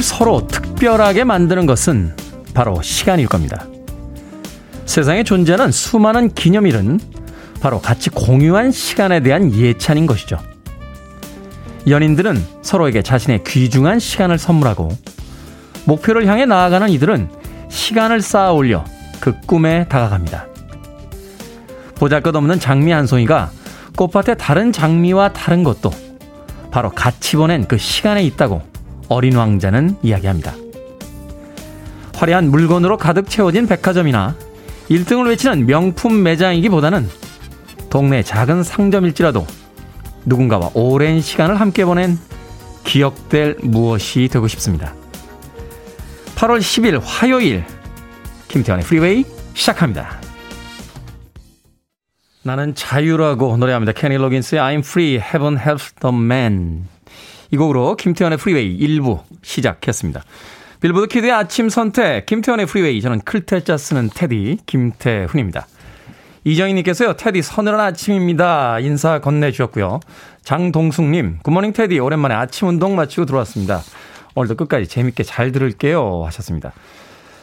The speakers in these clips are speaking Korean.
우리를 서로 특별하게 만드는 것은 바로 시간일 겁니다. 세상에 존재하는 수많은 기념일은 바로 같이 공유한 시간에 대한 예찬인 것이죠. 연인들은 서로에게 자신의 귀중한 시간을 선물하고 목표를 향해 나아가는 이들은 시간을 쌓아 올려 그 꿈에 다가갑니다. 보잘 것 없는 장미 한 송이가 꽃밭의 다른 장미와 다른 것도 바로 같이 보낸 그 시간에 있다고 어린 왕자는 이야기합니다. 화려한 물건으로 가득 채워진 백화점이나 1등을 외치는 명품 매장이기보다는 동네 작은 상점일지라도 누군가와 오랜 시간을 함께 보낸 기억될 무엇이 되고 싶습니다. 8월 10일 화요일 김태환의 프리웨이 시작합니다. 나는 자유라고 노래합니다. 케니 로긴스의 I'm free, heaven helps the man. 이 곡으로 김태훈의 프리웨이 1부 시작했습니다. 빌보드 kid의 아침 선택, 김태훈의 프리웨이. 저는 클 태 자 쓰는 테디, 김태훈입니다. 이정희님께서요, 테디 서늘한 아침입니다. 인사 건네주셨고요. 장동숙님, good morning 테디. 오랜만에 아침 운동 마치고 들어왔습니다. 오늘도 끝까지 재밌게 잘 들을게요. 하셨습니다.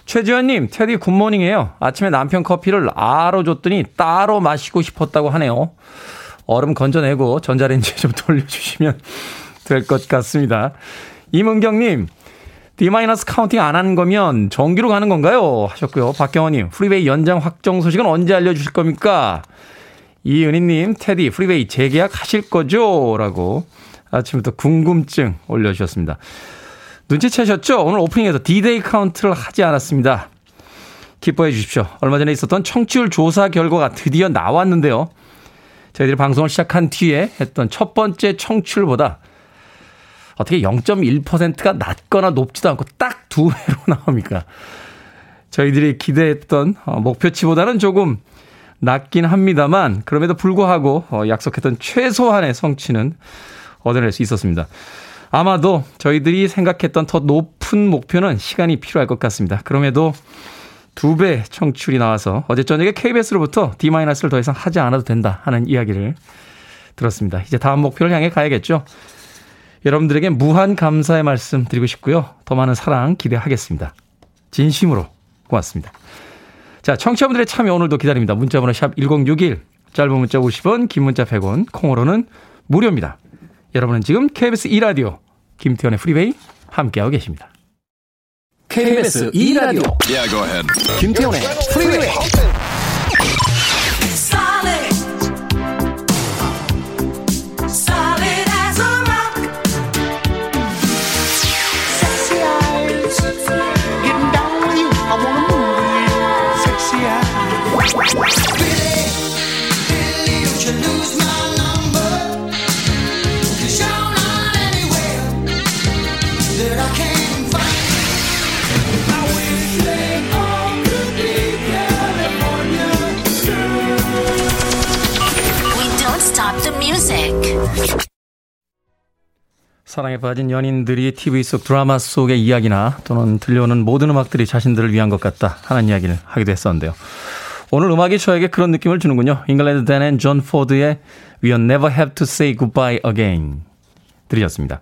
최지현님, 테디 good morning이에요. 아침에 남편 커피를 아아로 줬더니 따로 마시고 싶었다고 하네요. 얼음 건져내고 전자레인지에 좀 돌려주시면 될 것 같습니다. 이문경님, D- counting 안 하는 거면 정기로 가는 건가요? 하셨고요. 박경원님, 프리웨이 연장 확정 소식은 언제 알려주실 겁니까? 이은희님, 테디, 프리웨이 재계약 하실 거죠? 라고 아침부터 궁금증 올려주셨습니다. 눈치채셨죠? 오늘 오프닝에서 D-Day 카운트를 하지 않았습니다. 기뻐해 주십시오. 얼마 전에 있었던 청취율 조사 결과가 드디어 나왔는데요. 저희들이 방송을 시작한 뒤에 했던 첫 번째 청취율보다 어떻게 0.1%가 낮거나 높지도 않고 딱두 배로 나옵니까? 저희들이 기대했던 어, 목표치보다는 조금 낮긴 합니다만 그럼에도 불구하고 어, 약속했던 최소한의 성취는 얻어낼 수 있었습니다. 아마도 저희들이 생각했던 더 높은 목표는 시간이 필요할 것 같습니다. 그럼에도 두 배 청출이 나와서 어제 저녁에 KBS로부터 D-를 더 이상 하지 않아도 된다 하는 이야기를 들었습니다. 이제 다음 목표를 향해 가야겠죠. 여러분들에게 무한 감사의 말씀 드리고 싶고요. 더 많은 사랑 기대하겠습니다. 진심으로 고맙습니다. 자, 청취자분들의 참여 오늘도 기다립니다. 문자번호 샵 1061, 짧은 문자 50원, 긴 문자 100원, 콩으로는 무료입니다. 여러분은 지금 KBS 2라디오 김태훈의 프리웨이 함께하고 계십니다. KBS 2라디오 yeah, 김태훈의 프리웨이 사랑에 빠진 연인들이 TV 속 드라마 속의 이야기나 또는 들려오는 모든 음악들이 자신들을 위한 것 같다 하는 이야기를 하기도 했었는데요. 오늘 음악이 저에게 그런 느낌을 주는군요. 잉글랜드 댄 앤 존 포드의 We'll Never Have to Say Goodbye Again 들으셨습니다.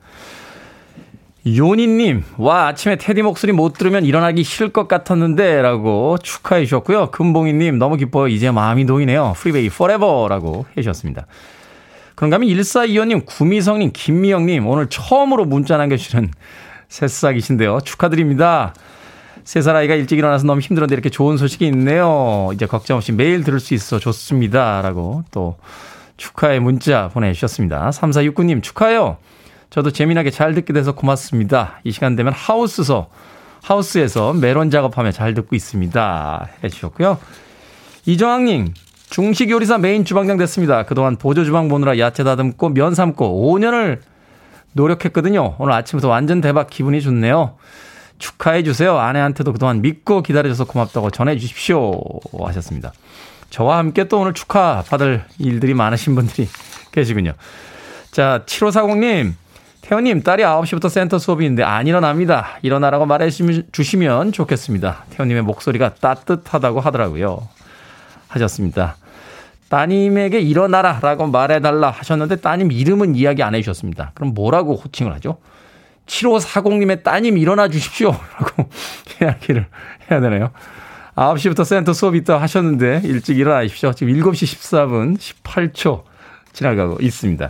요니님, 와, 아침에 테디 목소리 못 들으면 일어나기 싫을 것 같았는데, 라고 축하해 주셨고요. 금봉이님, 너무 기뻐요. 이제 마음이 놓이네요. 프리웨이 forever 라고 해주셨습니다. 그런가 하면 1425님, 구미성님, 김미영님, 오늘 처음으로 문자 남겨주시는 새싹이신데요. 축하드립니다. 세 살 아이가 일찍 일어나서 너무 힘들었는데 이렇게 좋은 소식이 있네요. 이제 걱정 없이 매일 들을 수 있어 좋습니다. 라고 또 축하의 문자 보내주셨습니다. 3469님 축하해요. 저도 재미나게 잘 듣게 돼서 고맙습니다. 이 시간 되면 하우스서, 하우스에서 메론 작업하며 잘 듣고 있습니다. 해주셨고요. 이정학님, 중식 요리사 메인 주방장 됐습니다. 그동안 보조 주방 보느라 야채 다듬고 면 삶고 5년을 노력했거든요. 오늘 아침부터 완전 대박 기분이 좋네요. 축하해 주세요. 아내한테도 그동안 믿고 기다려줘서 고맙다고 전해 주십시오. 하셨습니다. 저와 함께 또 오늘 축하 받을 일들이 많으신 분들이 계시군요. 자, 7540님. 태호님, 딸이 9시부터 센터 수업이 있는데 안 일어납니다. 일어나라고 말해 주시면 좋겠습니다. 태호님의 목소리가 따뜻하다고 하더라고요. 하셨습니다. 따님에게 일어나라 라고 말해달라 하셨는데 따님 이름은 이야기 안 해주셨습니다. 그럼 뭐라고 호칭을 하죠? 7540님의 따님 일어나 주십시오. 라고 이야기를 해야 되나요? 9시부터 센터 수업 있다 하셨는데 일찍 일어나십시오. 지금 7시 14분 18초 지나가고 있습니다.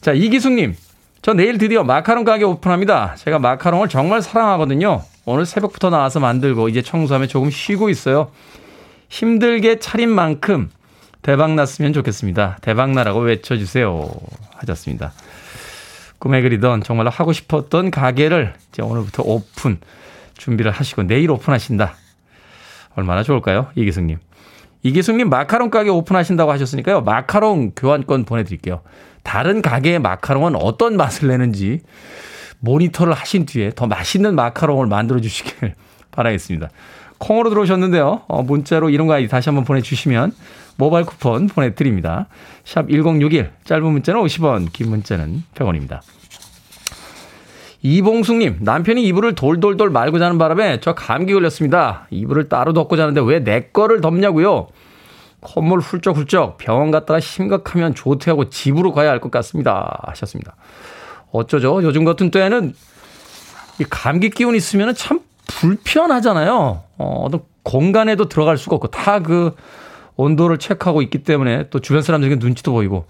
자, 이기숙님. 저 내일 드디어 마카롱 가게 오픈합니다. 제가 마카롱을 정말 사랑하거든요. 오늘 새벽부터 나와서 만들고 이제 청소하며 조금 쉬고 있어요. 힘들게 차린 만큼 대박 났으면 좋겠습니다. 대박 나라고 외쳐주세요. 하셨습니다. 꿈에 그리던 정말로 하고 싶었던 가게를 이제 오늘부터 오픈 준비를 하시고 내일 오픈하신다. 얼마나 좋을까요? 이기승님. 이기승님 마카롱 가게 오픈하신다고 하셨으니까요. 마카롱 교환권 보내드릴게요. 다른 가게의 마카롱은 어떤 맛을 내는지 모니터를 하신 뒤에 더 맛있는 마카롱을 만들어 주시길 바라겠습니다. 콩으로 들어오셨는데요. 어, 문자로 이런 거 아이디 다시 한번 보내주시면 모바일 쿠폰 보내드립니다. 샵 1061, 짧은 문자는 50원, 긴 문자는 100원입니다. 이봉숙님, 남편이 이불을 돌돌돌 말고 자는 바람에 저 감기 걸렸습니다. 이불을 따로 덮고 자는데 왜 내 거를 덮냐고요? 콧물 훌쩍훌쩍 병원 갔다가 심각하면 조퇴하고 집으로 가야 할 것 같습니다. 하셨습니다. 어쩌죠? 요즘 같은 때에는 이 감기 기운 있으면 참 불편하잖아요. 어, 어떤 공간에도 들어갈 수가 없고 다 그 온도를 체크하고 있기 때문에 또 주변 사람들에게 눈치도 보이고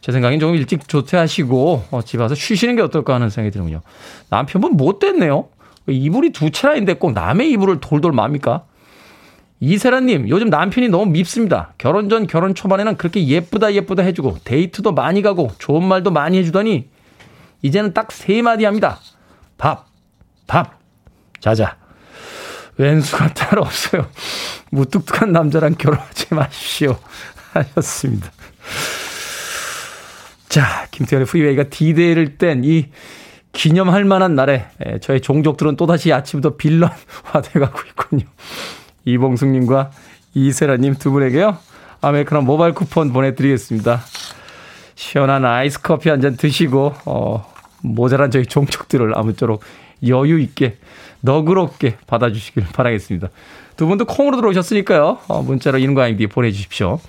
제 생각엔 조금 일찍 조퇴하시고 어, 집에 와서 쉬시는 게 어떨까 하는 생각이 드는군요. 남편분 못됐네요. 이불이 두 채라인데 꼭 남의 이불을 돌돌 맙니까? 이세라님, 요즘 남편이 너무 밉습니다. 결혼 전 결혼 초반에는 그렇게 예쁘다 예쁘다 해주고 데이트도 많이 가고 좋은 말도 많이 해주더니 이제는 딱 세 마디 합니다. 밥, 밥, 자자. 왼수가 따로 없어요. 무뚝뚝한 남자랑 결혼하지 마십시오. 하셨습니다. 자, 김태훈의 프리웨이가 디데이를 뗀 이 기념할 만한 날에 저희 종족들은 또다시 아침부터 빌런화 돼가고 있군요. 이봉숙님과 이세라님 두 분에게요. 아메리카노 모바일 쿠폰 보내드리겠습니다. 시원한 아이스 커피 한 잔 드시고, 어, 모자란 저희 종족들을 아무쪼록 여유 있게, 너그럽게 받아주시길 바라겠습니다. 두 분도 콩으로 들어오셨으니까요. 어, 문자로 이름과 아이디 보내주십시오.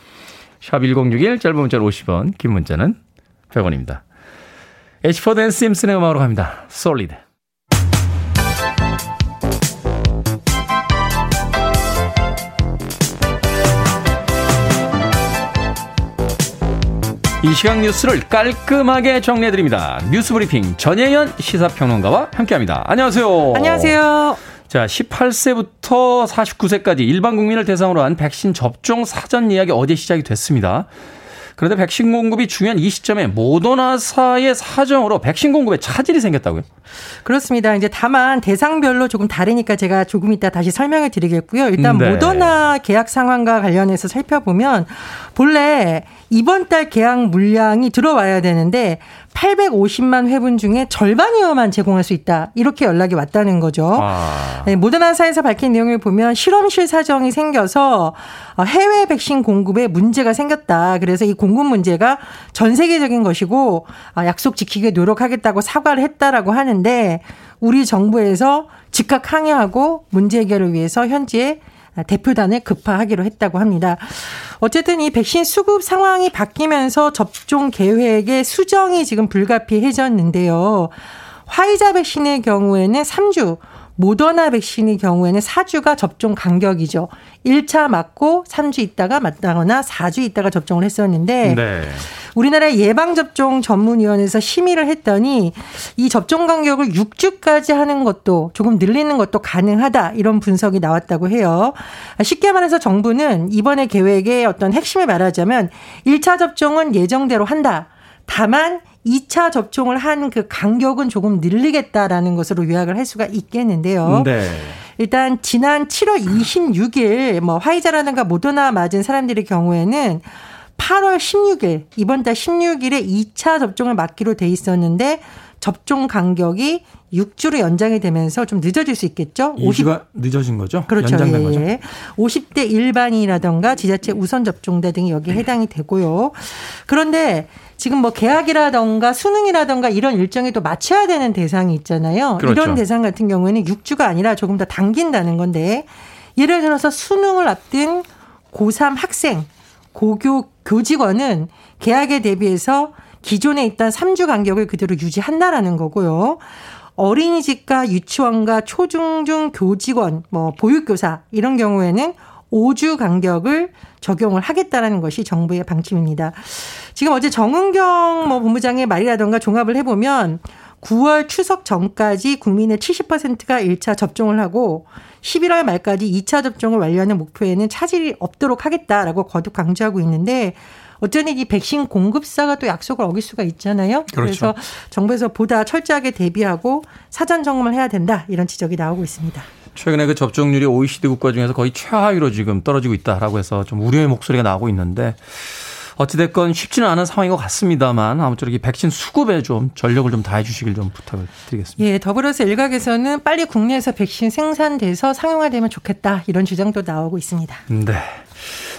샵 1061, 짧은 문자로 50원, 긴 문자는 100원입니다. 애쉬포드 앤 심슨의 음악으로 갑니다. Solid. 이 시각 뉴스를 깔끔하게 정리해드립니다. 뉴스브리핑 전예현 시사평론가와 함께합니다. 안녕하세요. 안녕하세요. 자, 18세부터 49세까지 일반 국민을 대상으로 한 백신 접종 사전 예약이 어제 시작이 됐습니다. 그런데 백신 공급이 중요한 이 시점에 모더나사의 사정으로 백신 공급에 차질이 생겼다고요? 그렇습니다. 이제 다만 대상별로 조금 다르니까 제가 조금 이따 다시 설명을 드리겠고요. 일단 네. 모더나 계약 상황과 관련해서 살펴보면 본래 이번 달 계약 물량이 들어와야 되는데 850만 회분 중에 절반이어만 제공할 수 있다. 이렇게 연락이 왔다는 거죠. 아. 네, 모더나사에서 밝힌 내용을 보면 실험실 사정이 생겨서 해외 백신 공급에 문제가 생겼다. 그래서 이 공급 문제가 전 세계적인 것이고 아, 약속 지키게 노력하겠다고 사과를 했다라고 하는데 우리 정부에서 즉각 항의하고 문제 해결을 위해서 현지에 대표단을 급파하기로 했다고 합니다. 어쨌든 이 백신 수급 상황이 바뀌면서 접종 계획의 수정이 지금 불가피해졌는데요. 화이자 백신의 경우에는 3주, 모더나 백신의 경우에는 4주가 접종 간격이죠. 1차 맞고 3주 있다가 맞다거나 4주 있다가 접종을 했었는데 네. 우리나라 예방접종 전문위원회에서 심의를 했더니 이 접종 간격을 6주까지 하는 것도 조금 늘리는 것도 가능하다 이런 분석이 나왔다고 해요. 쉽게 말해서 정부는 이번에 계획의 어떤 핵심을 말하자면 1차 접종은 예정대로 한다. 다만 2차 접종을 한 그 간격은 조금 늘리겠다라는 것으로 요약을 할 수가 있겠는데요. 네. 일단 지난 7월 26일 뭐 화이자라든가 모더나 맞은 사람들의 경우에는 8월 16일 이번 달 16일에 2차 접종을 맞기로 돼 있었는데 접종 간격이 6주로 연장이 되면서 좀 늦어질 수 있겠죠. 50가 늦어진 거죠? 그렇죠. 연장된 예. 거죠. 50대 일반이라던가 지자체 우선 접종대 등이 여기에 해당이 되고요. 그런데 지금 뭐 계약이라던가 수능이라던가 이런 일정이 또 맞춰야 되는 대상이 있잖아요. 그렇죠. 이런 대상 같은 경우에는 6주가 아니라 조금 더 당긴다는 건데 예를 들어서 수능을 앞둔 고3 학생, 고교 교직원은 계약에 대비해서 기존에 있던 3주 간격을 그대로 유지한다라는 거고요. 어린이집과 유치원과 초중중 교직원, 뭐 보육교사 이런 경우에는 5주 간격을 적용을 하겠다라는 것이 정부의 방침입니다. 지금 어제 정은경 뭐 본부장의 말이라던가 종합을 해보면 9월 추석 전까지 국민의 70%가 1차 접종을 하고 11월 말까지 2차 접종을 완료하는 목표에는 차질이 없도록 하겠다라고 거듭 강조하고 있는데 어쩌면 이 백신 공급사가 또 약속을 어길 수가 있잖아요. 그렇죠. 그래서 정부에서 보다 철저하게 대비하고 사전 점검을 해야 된다 이런 지적이 나오고 있습니다. 최근에 그 접종률이 OECD 국가 중에서 거의 최하위로 지금 떨어지고 있다라고 해서 좀 우려의 목소리가 나오고 있는데 어찌됐건 쉽지는 않은 상황인 것 같습니다만 아무쪼록 이 백신 수급에 좀 전력을 좀 다해 주시길 좀 부탁을 드리겠습니다. 예, 더불어서 일각에서는 빨리 국내에서 백신 생산돼서 상용화되면 좋겠다 이런 주장도 나오고 있습니다. 네.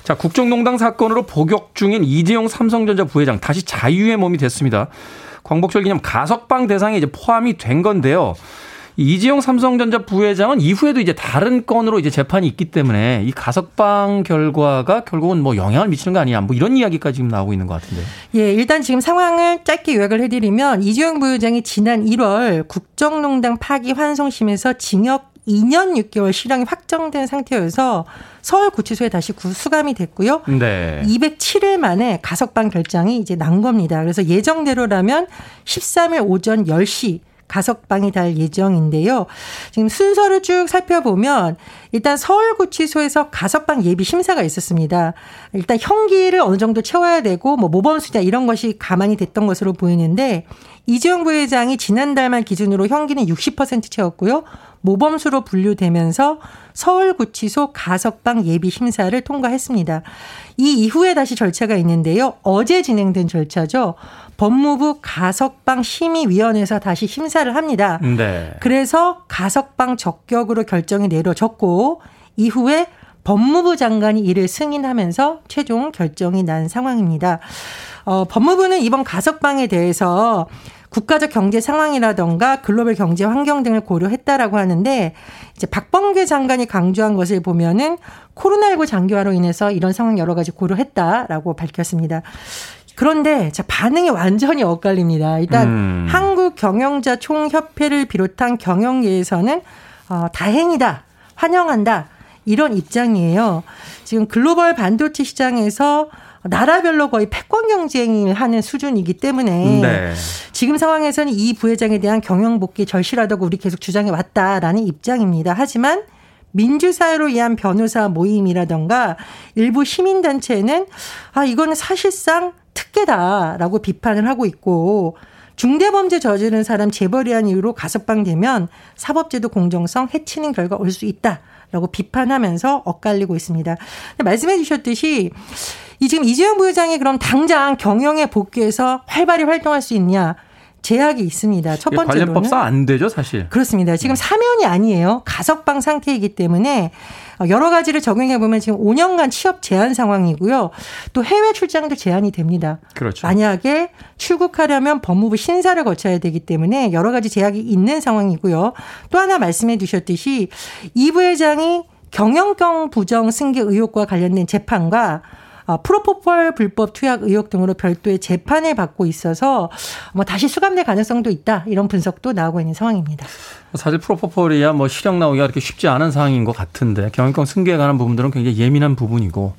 자, 국정농단 사건으로 복역 중인 이재용 삼성전자 부회장 다시 자유의 몸이 됐습니다. 광복절 기념 가석방 대상에 이제 포함이 된 건데요. 이재용 삼성전자 부회장은 이후에도 이제 다른 건으로 이제 재판이 있기 때문에 이 가석방 결과가 결국은 뭐 영향을 미치는 거 아니냐 뭐 이런 이야기까지 지금 나오고 있는 것 같은데. 예, 일단 지금 상황을 짧게 요약을 해드리면 이재용 부회장이 지난 1월 국정농단 파기 환송심에서 징역 2년 6개월 실형이 확정된 상태여서 서울구치소에 다시 수감이 됐고요. 네. 207일 만에 가석방 결정이 이제 난 겁니다. 그래서 예정대로라면 13일 오전 10시 가석방이 달 예정인데요. 지금 순서를 쭉 살펴보면 일단 서울구치소에서 가석방 예비 심사가 있었습니다. 일단 형기를 어느 정도 채워야 되고 뭐 모범 수냐 이런 것이 가만히 됐던 것으로 보이는데 이재용 부회장이 지난달 말 기준으로 형기는 60% 채웠고요. 모범수로 분류되면서 서울구치소 가석방 예비 심사를 통과했습니다. 이 이후에 다시 절차가 있는데요. 어제 진행된 절차죠. 법무부 가석방 심의위원회에서 다시 심사를 합니다. 네. 그래서 가석방 적격으로 결정이 내려졌고 이후에 법무부 장관이 이를 승인하면서 최종 결정이 난 상황입니다. 어, 법무부는 이번 가석방에 대해서 국가적 경제 상황이라던가 글로벌 경제 환경 등을 고려했다라고 하는데 이제 박범계 장관이 강조한 것을 보면은 코로나19 장기화로 인해서 이런 상황 여러 가지 고려했다라고 밝혔습니다. 그런데 자 반응이 완전히 엇갈립니다. 일단 음. 한국 경영자 총협회를 비롯한 경영계에서는 어, 다행이다, 환영한다 이런 입장이에요. 지금 글로벌 반도체 시장에서 나라별로 거의 패권 경쟁을 하는 수준이기 때문에 네. 지금 상황에서는 이 부회장에 대한 경영 복귀 절실하다고 우리 계속 주장해 왔다라는 입장입니다. 하지만 민주사회로 위한 변호사 모임이라던가 일부 시민단체는 아, 이거는 사실상 특혜다라고 비판을 하고 있고 중대범죄 저지른 사람 재벌이한 이유로 가석방되면 사법제도 공정성 해치는 결과 올 수 있다라고 비판하면서 엇갈리고 있습니다. 말씀해 주셨듯이 이 지금 이재용 부회장이 그럼 당장 경영에 복귀해서 활발히 활동할 수 있냐? 제약이 있습니다. 첫 번째로는 관련법상 안 되죠, 사실. 그렇습니다. 지금 사면이 아니에요. 가석방 상태이기 때문에 여러 가지를 적용해 보면 지금 5년간 취업 제한 상황이고요. 또 해외 출장도 제한이 됩니다. 그렇죠. 만약에 출국하려면 법무부 신사를 거쳐야 되기 때문에 여러 가지 제약이 있는 상황이고요. 또 하나 말씀해 주셨듯이 이 부회장이 경영경 부정 승계 의혹과 관련된 재판과 어, 프로포폴 불법 투약 의혹 등으로 별도의 재판을 받고 있어서 뭐 다시 수감될 가능성도 있다 이런 분석도 나오고 있는 상황입니다. 사실 프로포폴이야 뭐 실형 나오기가 그렇게 쉽지 않은 상황인 것 같은데 경영권 승계에 관한 부분들은 굉장히 예민한 부분이고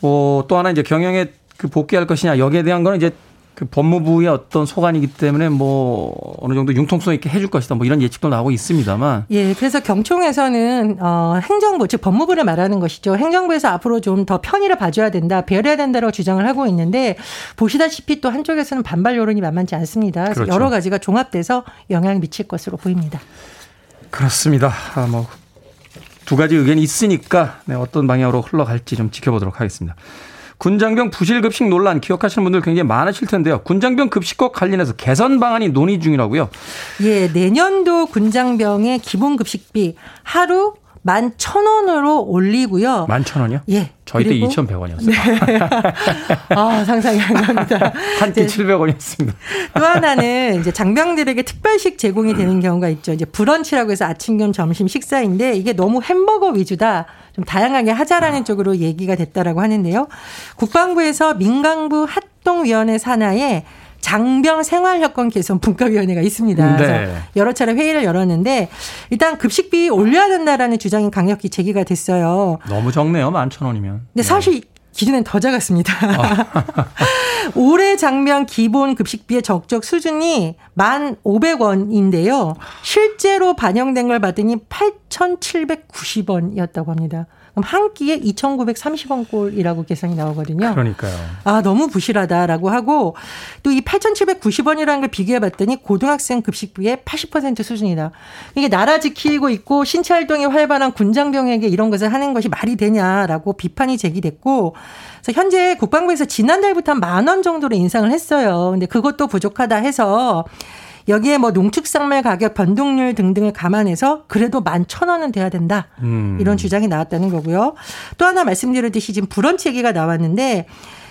뭐또 하나 이제 경영에 그 복귀할 것이냐 여기에 대한 거는 이제 그 법무부의 어떤 소관이기 때문에 뭐 어느 정도 융통성 있게 해줄 것이다 뭐 이런 예측도 나오고 있습니다만. 예, 그래서 경총에서는 어 행정부 즉 법무부를 말하는 것이죠. 행정부에서 앞으로 좀 더 편의를 봐줘야 된다, 배려해야 된다라고 주장을 하고 있는데 보시다시피 또 한쪽에서는 반발 여론이 만만치 않습니다. 그래서 그렇죠. 여러 가지가 종합돼서 영향을 미칠 것으로 보입니다. 그렇습니다. 아, 뭐두 가지 의견이 있으니까 네, 어떤 방향으로 흘러갈지 좀 지켜보도록 하겠습니다. 군장병 부실 급식 논란 기억하시는 분들 굉장히 많으실 텐데요. 군장병 급식과 관련해서 개선 방안이 논의 중이라고요. 예, 내년도 군장병의 기본 급식비 하루 만 천 원으로 올리고요. 만 천 원이요? 예. 저희 때 2,100원이었어요. 네. 아, 상상이 안 갑니다. 한때 700원이었습니다. 또 하나는 이제 장병들에게 특별식 제공이 되는 경우가 있죠. 이제 브런치라고 해서 아침, 겸 점심 식사인데 이게 너무 햄버거 위주다. 좀 다양하게 하자라는 쪽으로 얘기가 됐다라고 하는데요. 국방부에서 민간부 핫 활동위원회 산하에 장병 생활 여건 개선 분과위원회가 있습니다. 네. 그래서 여러 차례 회의를 열었는데 일단 급식비 올려야 된다라는 주장이 강력히 제기가 됐어요. 너무 적네요. 만 천 원이면. 근데 네. 사실 기준엔 더 작았습니다. 아. 올해 장면 기본 급식비의 적적 수준이 1,500원인데요. 실제로 반영된 걸 봤더니 8,790원이었다고 합니다. 그럼 한 끼에 2,930원 꼴이라고 계산이 나오거든요. 그러니까요. 아, 너무 부실하다라고 하고 또 이 8,790원이라는 걸 비교해 봤더니 고등학생 급식비의 80% 수준이다. 이게 나라 지키고 있고 신체 활동이 활발한 군장병에게 이런 것을 하는 것이 말이 되냐라고 비판이 제기됐고 그래서 현재 국방부에서 지난달부터 한 만 원 정도로 인상을 했어요. 근데 그것도 부족하다 해서 여기에 뭐 농축산물 가격 변동률 등등을 감안해서 그래도 만 천 원은 돼야 된다. 음. 이런 주장이 나왔다는 거고요. 또 하나 말씀드렸듯이 지금 브런치 얘기가 나왔는데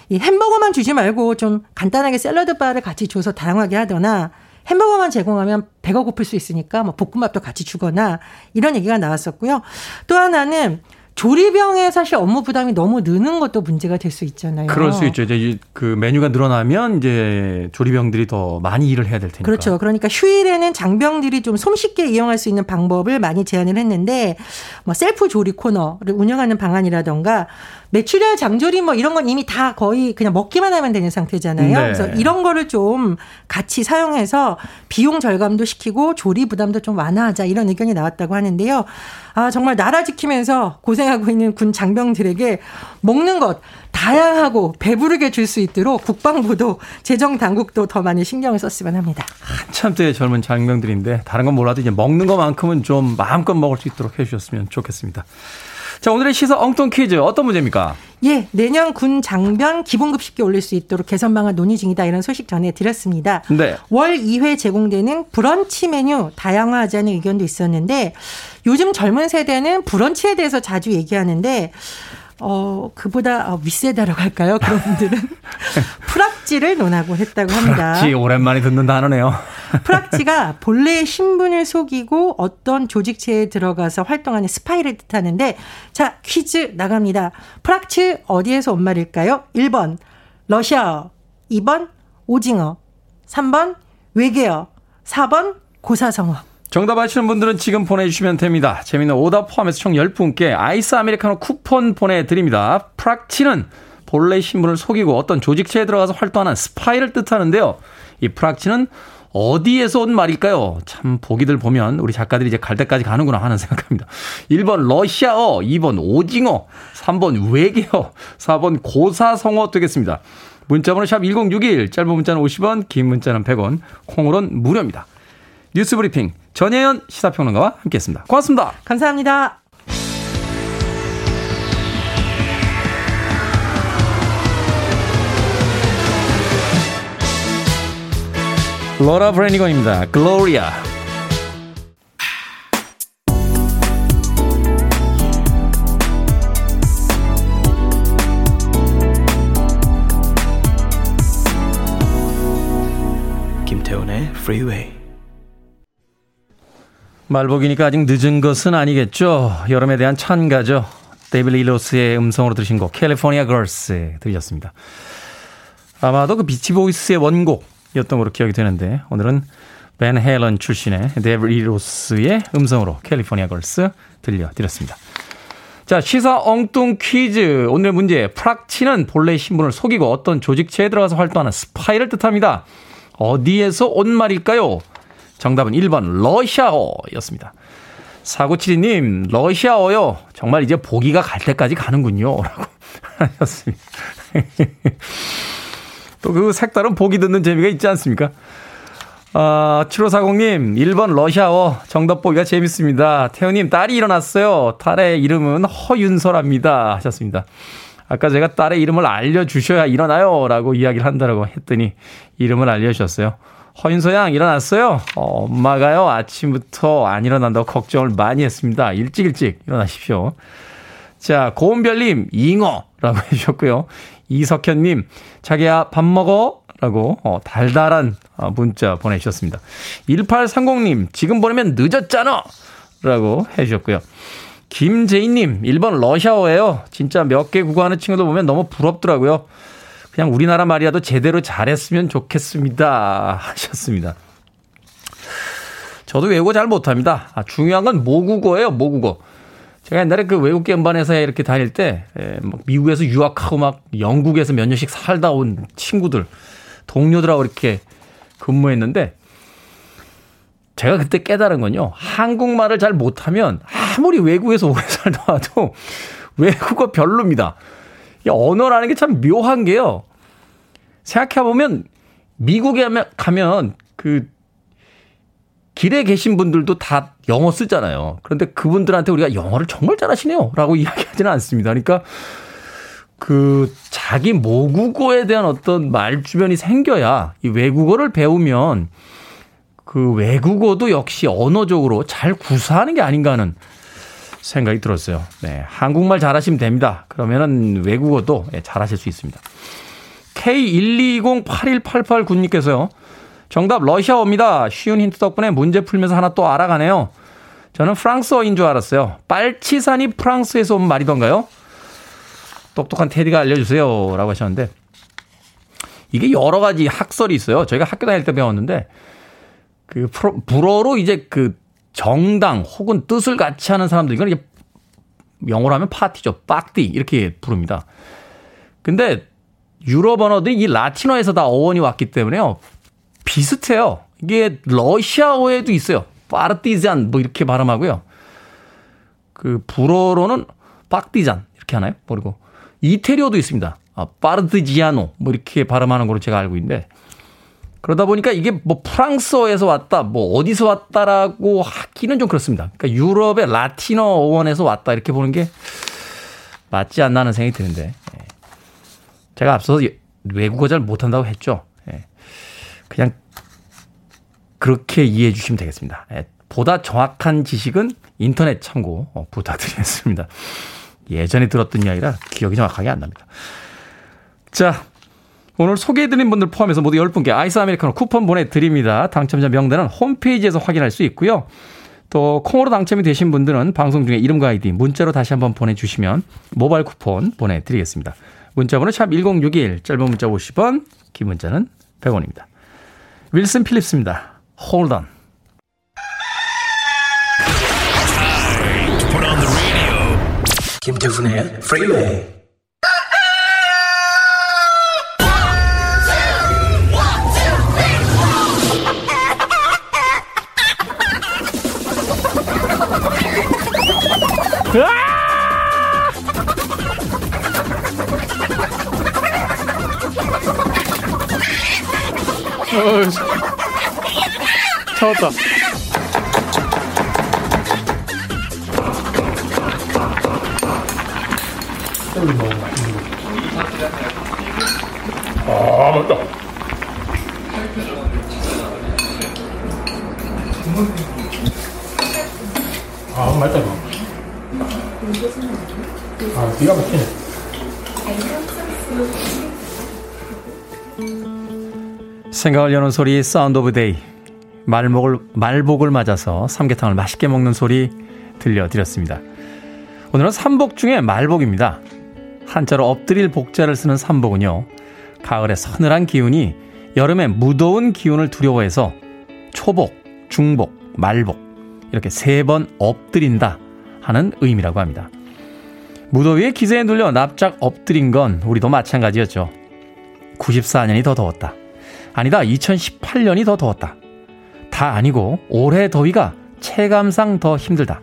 이 햄버거만 주지 말고 좀 간단하게 샐러드 바를 같이 줘서 다양하게 하거나 햄버거만 제공하면 배가 고플 수 있으니까 뭐 볶음밥도 같이 주거나 이런 얘기가 나왔었고요. 또 하나는 조리병에 사실 업무 부담이 너무 느는 것도 문제가 될 수 있잖아요. 그럴 수 있죠. 이제 그 메뉴가 늘어나면 이제 조리병들이 더 많이 일을 해야 될 테니까. 그렇죠. 그러니까 휴일에는 장병들이 좀 솜쉽게 이용할 수 있는 방법을 많이 제안을 했는데 뭐 셀프 조리 코너를 운영하는 방안이라던가 매출혈 장조림 뭐 이런 건 이미 다 거의 그냥 먹기만 하면 되는 상태잖아요. 네. 그래서 이런 거를 좀 같이 사용해서 비용 절감도 시키고 조리 부담도 좀 완화하자 이런 의견이 나왔다고 하는데요. 아, 정말 나라 지키면서 고생하고 있는 군 장병들에게 먹는 것 다양하고 배부르게 줄 수 있도록 국방부도 재정 당국도 더 많이 신경을 썼으면 합니다. 한참 때 젊은 장병들인데 다른 건 몰라도 이제 먹는 것만큼은 좀 마음껏 먹을 수 있도록 해 주셨으면 좋겠습니다. 자, 오늘의 시사 엉뚱 퀴즈 어떤 문제입니까? 예, 내년 군 장병 기본급식비 올릴 수 있도록 개선 방안 논의 중이다 이런 소식 전해드렸습니다. 네. 월 2회 제공되는 브런치 메뉴 다양화하자는 의견도 있었는데 요즘 젊은 세대는 브런치에 대해서 자주 얘기하는데 어, 그보다 어, 윗세다라고 할까요? 그런 분들은 프락지를 논하고 했다고 합니다. 프락지 오랜만에 듣는 단어네요. 프락지가 본래의 신분을 속이고 어떤 조직체에 들어가서 활동하는 스파이를 뜻하는데 자, 퀴즈 나갑니다. 프락치 어디에서 온 말일까요? 1번 러시아어, 2번 오징어, 3번 외계어, 4번 고사성어. 정답 아시는 분들은 지금 보내주시면 됩니다. 재미있는 오답 포함해서 총 10분께 아이스 아메리카노 쿠폰 보내드립니다. 프락치는 본래 신분을 속이고 어떤 조직체에 들어가서 활동하는 스파이를 뜻하는데요. 이 프락치는 어디에서 온 말일까요? 참 보기들 보면 우리 작가들이 이제 갈 때까지 가는구나 하는 생각합니다. 1번 러시아어, 2번 오징어, 3번 외계어, 4번 고사성어 되겠습니다. 문자번호 샵 1061, 짧은 문자는 50원, 긴 문자는 100원, 콩으로는 무료입니다. 뉴스 브리핑 전혜연 시사평론가와 함께했습니다. 고맙습니다. 감사합니다. 로라 브레니건입니다. 글로리아. 김태훈의 프리웨이 말복이니까 아직 늦은 것은 아니겠죠. 여름에 대한 찬가죠. 데이빗 리 로스의 음성으로 들으신 곡 California Girls 들으셨습니다. 아마도 그 비치보이스의 원곡이었던 걸로 기억이 되는데 오늘은 밴 헤일런 출신의 데이빗 리 로스의 음성으로 California Girls 들려드렸습니다. 자, 시사 엉뚱 퀴즈. 오늘 문제. 프락치는 본래 신분을 속이고 어떤 조직체에 들어가서 활동하는 스파이를 뜻합니다. 어디에서 온 말일까요? 정답은 1번 러시아어였습니다. 4972님, 러시아어요. 정말 이제 보기가 갈 때까지 가는군요. 라고 하셨습니다. 또 그 색다른 보기 듣는 재미가 있지 않습니까? 아, 7540님, 1번 러시아어. 정답 보기가 재밌습니다. 태우님, 딸이 일어났어요. 딸의 이름은 허윤서랍니다. 하셨습니다. 아까 제가 딸의 이름을 알려주셔야 일어나요. 라고 이야기를 한다라고 했더니 이름을 알려주셨어요. 허윤서 양 일어났어요? 어, 엄마가요 아침부터 안 일어난다고 걱정을 많이 했습니다. 일찍 일찍 일어나십시오. 자 고은별님 잉어라고 해주셨고요. 이석현님 자기야 밥 먹어? 라고 어, 달달한 어, 문자 보내주셨습니다. 1830님 지금 보내면 늦었잖아 라고 해주셨고요. 김재인님 1번 러시아어예요. 진짜 몇 개 국어하는 친구들 보면 너무 부럽더라고요. 그냥 우리나라 말이라도 제대로 잘했으면 좋겠습니다. 하셨습니다. 저도 외국어 잘 못합니다. 아, 중요한 건 모국어예요, 모국어. 제가 옛날에 그 외국 게임반에서 이렇게 다닐 때, 에, 막 미국에서 유학하고 막 영국에서 몇 년씩 살다 온 친구들, 동료들하고 이렇게 근무했는데, 제가 그때 깨달은 건요, 한국말을 잘 못하면 아무리 외국에서 오래 살다 와도 외국어 별로입니다. 이 언어라는 게 참 묘한 게요. 생각해보면 미국에 가면 그 길에 계신 분들도 다 영어 쓰잖아요. 그런데 그분들한테 우리가 영어를 정말 잘하시네요. 라고 이야기하지는 않습니다. 그러니까 그 자기 모국어에 대한 어떤 말 주변이 생겨야 이 외국어를 배우면 그 외국어도 역시 언어적으로 잘 구사하는 게 아닌가 하는 생각이 들었어요. 네. 한국말 잘하시면 됩니다. 그러면은 외국어도 예, 잘하실 수 있습니다. K1208188군님께서요. 정답 러시아어입니다. 쉬운 힌트 덕분에 문제 풀면서 하나 또 알아가네요. 저는 프랑스어인 줄 알았어요. 빨치산이 프랑스에서 온 말이던가요? 똑똑한 테디가 알려주세요. 라고 하셨는데, 이게 여러 가지 학설이 있어요. 저희가 학교 다닐 때 배웠는데, 그 불어로 이제 그 정당 혹은 뜻을 같이 하는 사람들, 이건 이제 영어로 하면 파티죠. 빡디. 이렇게 부릅니다. 근데 유럽 언어들이 이 라틴어에서 다 어원이 왔기 때문에요. 비슷해요. 이게 러시아어에도 있어요. 파르티잔 뭐 이렇게 발음하고요. 그 불어로는 빡디잔 이렇게 하나요? 그리고 이태리어도 있습니다. 아, 파르티지아노 뭐 이렇게 발음하는 걸로 제가 알고 있는데 그러다 보니까 이게 뭐 프랑스어에서 왔다, 뭐 어디서 왔다라고 하기는 좀 그렇습니다. 그러니까 유럽의 라틴어 어원에서 왔다 이렇게 보는 게 맞지 않나는 생각이 드는데 예. 제가 앞서서 외국어 잘 못한다고 했죠. 예. 그냥 그렇게 이해해 주시면 되겠습니다. 예. 보다 정확한 지식은 인터넷 참고 어, 부탁드리겠습니다. 예전에 들었던 이야기라 기억이 정확하게 안 납니다. 자, 오늘 소개해드린 분들 포함해서 모두 10분께 아이스 아메리카노 쿠폰 보내드립니다. 당첨자 명단은 홈페이지에서 확인할 수 있고요. 또 콩으로 당첨이 되신 분들은 방송 중에 이름과 아이디 문자로 다시 한번 보내주시면 모바일 쿠폰 보내드리겠습니다. 문자번호 샵 1061, 짧은 문자 50원, 긴 문자는 100원입니다. 윌슨 필립스입니다. Hold on. 김태훈의 프리웨이 찾았다. 아, 맞다. 아, 맞다, 이거. 아, 기가 막히네. 생각을 여는 소리 Sound of Day 말목을 말복을 맞아서 삼계탕을 맛있게 먹는 소리 들려드렸습니다. 오늘은 삼복 중에 말복입니다. 한자로 엎드릴 복자를 쓰는 삼복은요. 가을의 서늘한 기운이 여름에 무더운 기운을 두려워해서 초복, 중복, 말복 이렇게 세 번 엎드린다 하는 의미라고 합니다. 무더위의 기세에 눌려 납작 엎드린 건 우리도 마찬가지였죠. 94년이 더 더웠다. 아니다, 2018년이 더 더웠다. 다 아니고 올해 더위가 체감상 더 힘들다.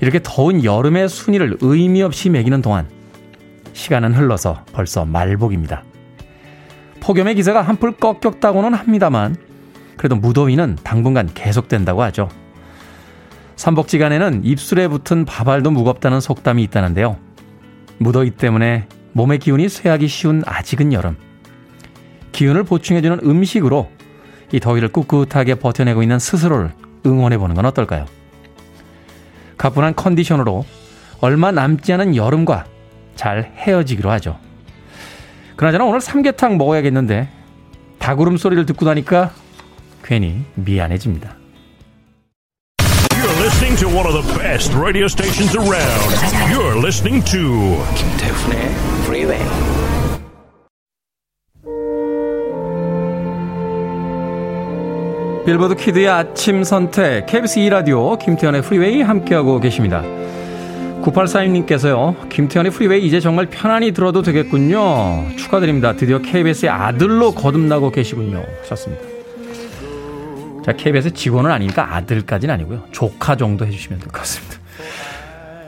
이렇게 더운 여름의 순위를 의미 없이 매기는 동안 시간은 흘러서 벌써 말복입니다. 폭염의 기세가 한풀 꺾였다고는 합니다만 그래도 무더위는 당분간 계속된다고 하죠. 삼복지간에는 입술에 붙은 밥알도 무겁다는 속담이 있다는데요. 무더위 때문에 몸의 기운이 쇠하기 쉬운 아직은 여름. 기운을 보충해주는 음식으로 이 더위를 꿋꿋하게 버텨내고 있는 스스로를 응원해보는 건 어떨까요? 가뿐한 컨디션으로 얼마 남지 않은 여름과 잘 헤어지기로 하죠. 그나저나 오늘 삼계탕 먹어야겠는데 닭울음 소리를 듣고 나니까 괜히 미안해집니다. You're listening to one of the best radio stations around. You're listening to 김태훈의 Freeway. 빌보드 kid의 아침 선택 KBS 2라디오 김태훈의 프리웨이 함께하고 계십니다. 9842님께서요. 김태훈의 프리웨이 이제 정말 편안히 들어도 되겠군요. 축하드립니다. 드디어 KBS의 아들로 거듭나고 계시군요. 하셨습니다. 자, KBS의 직원은 아니니까 아들까지는 아니고요. 조카 정도 해주시면 될 것 같습니다.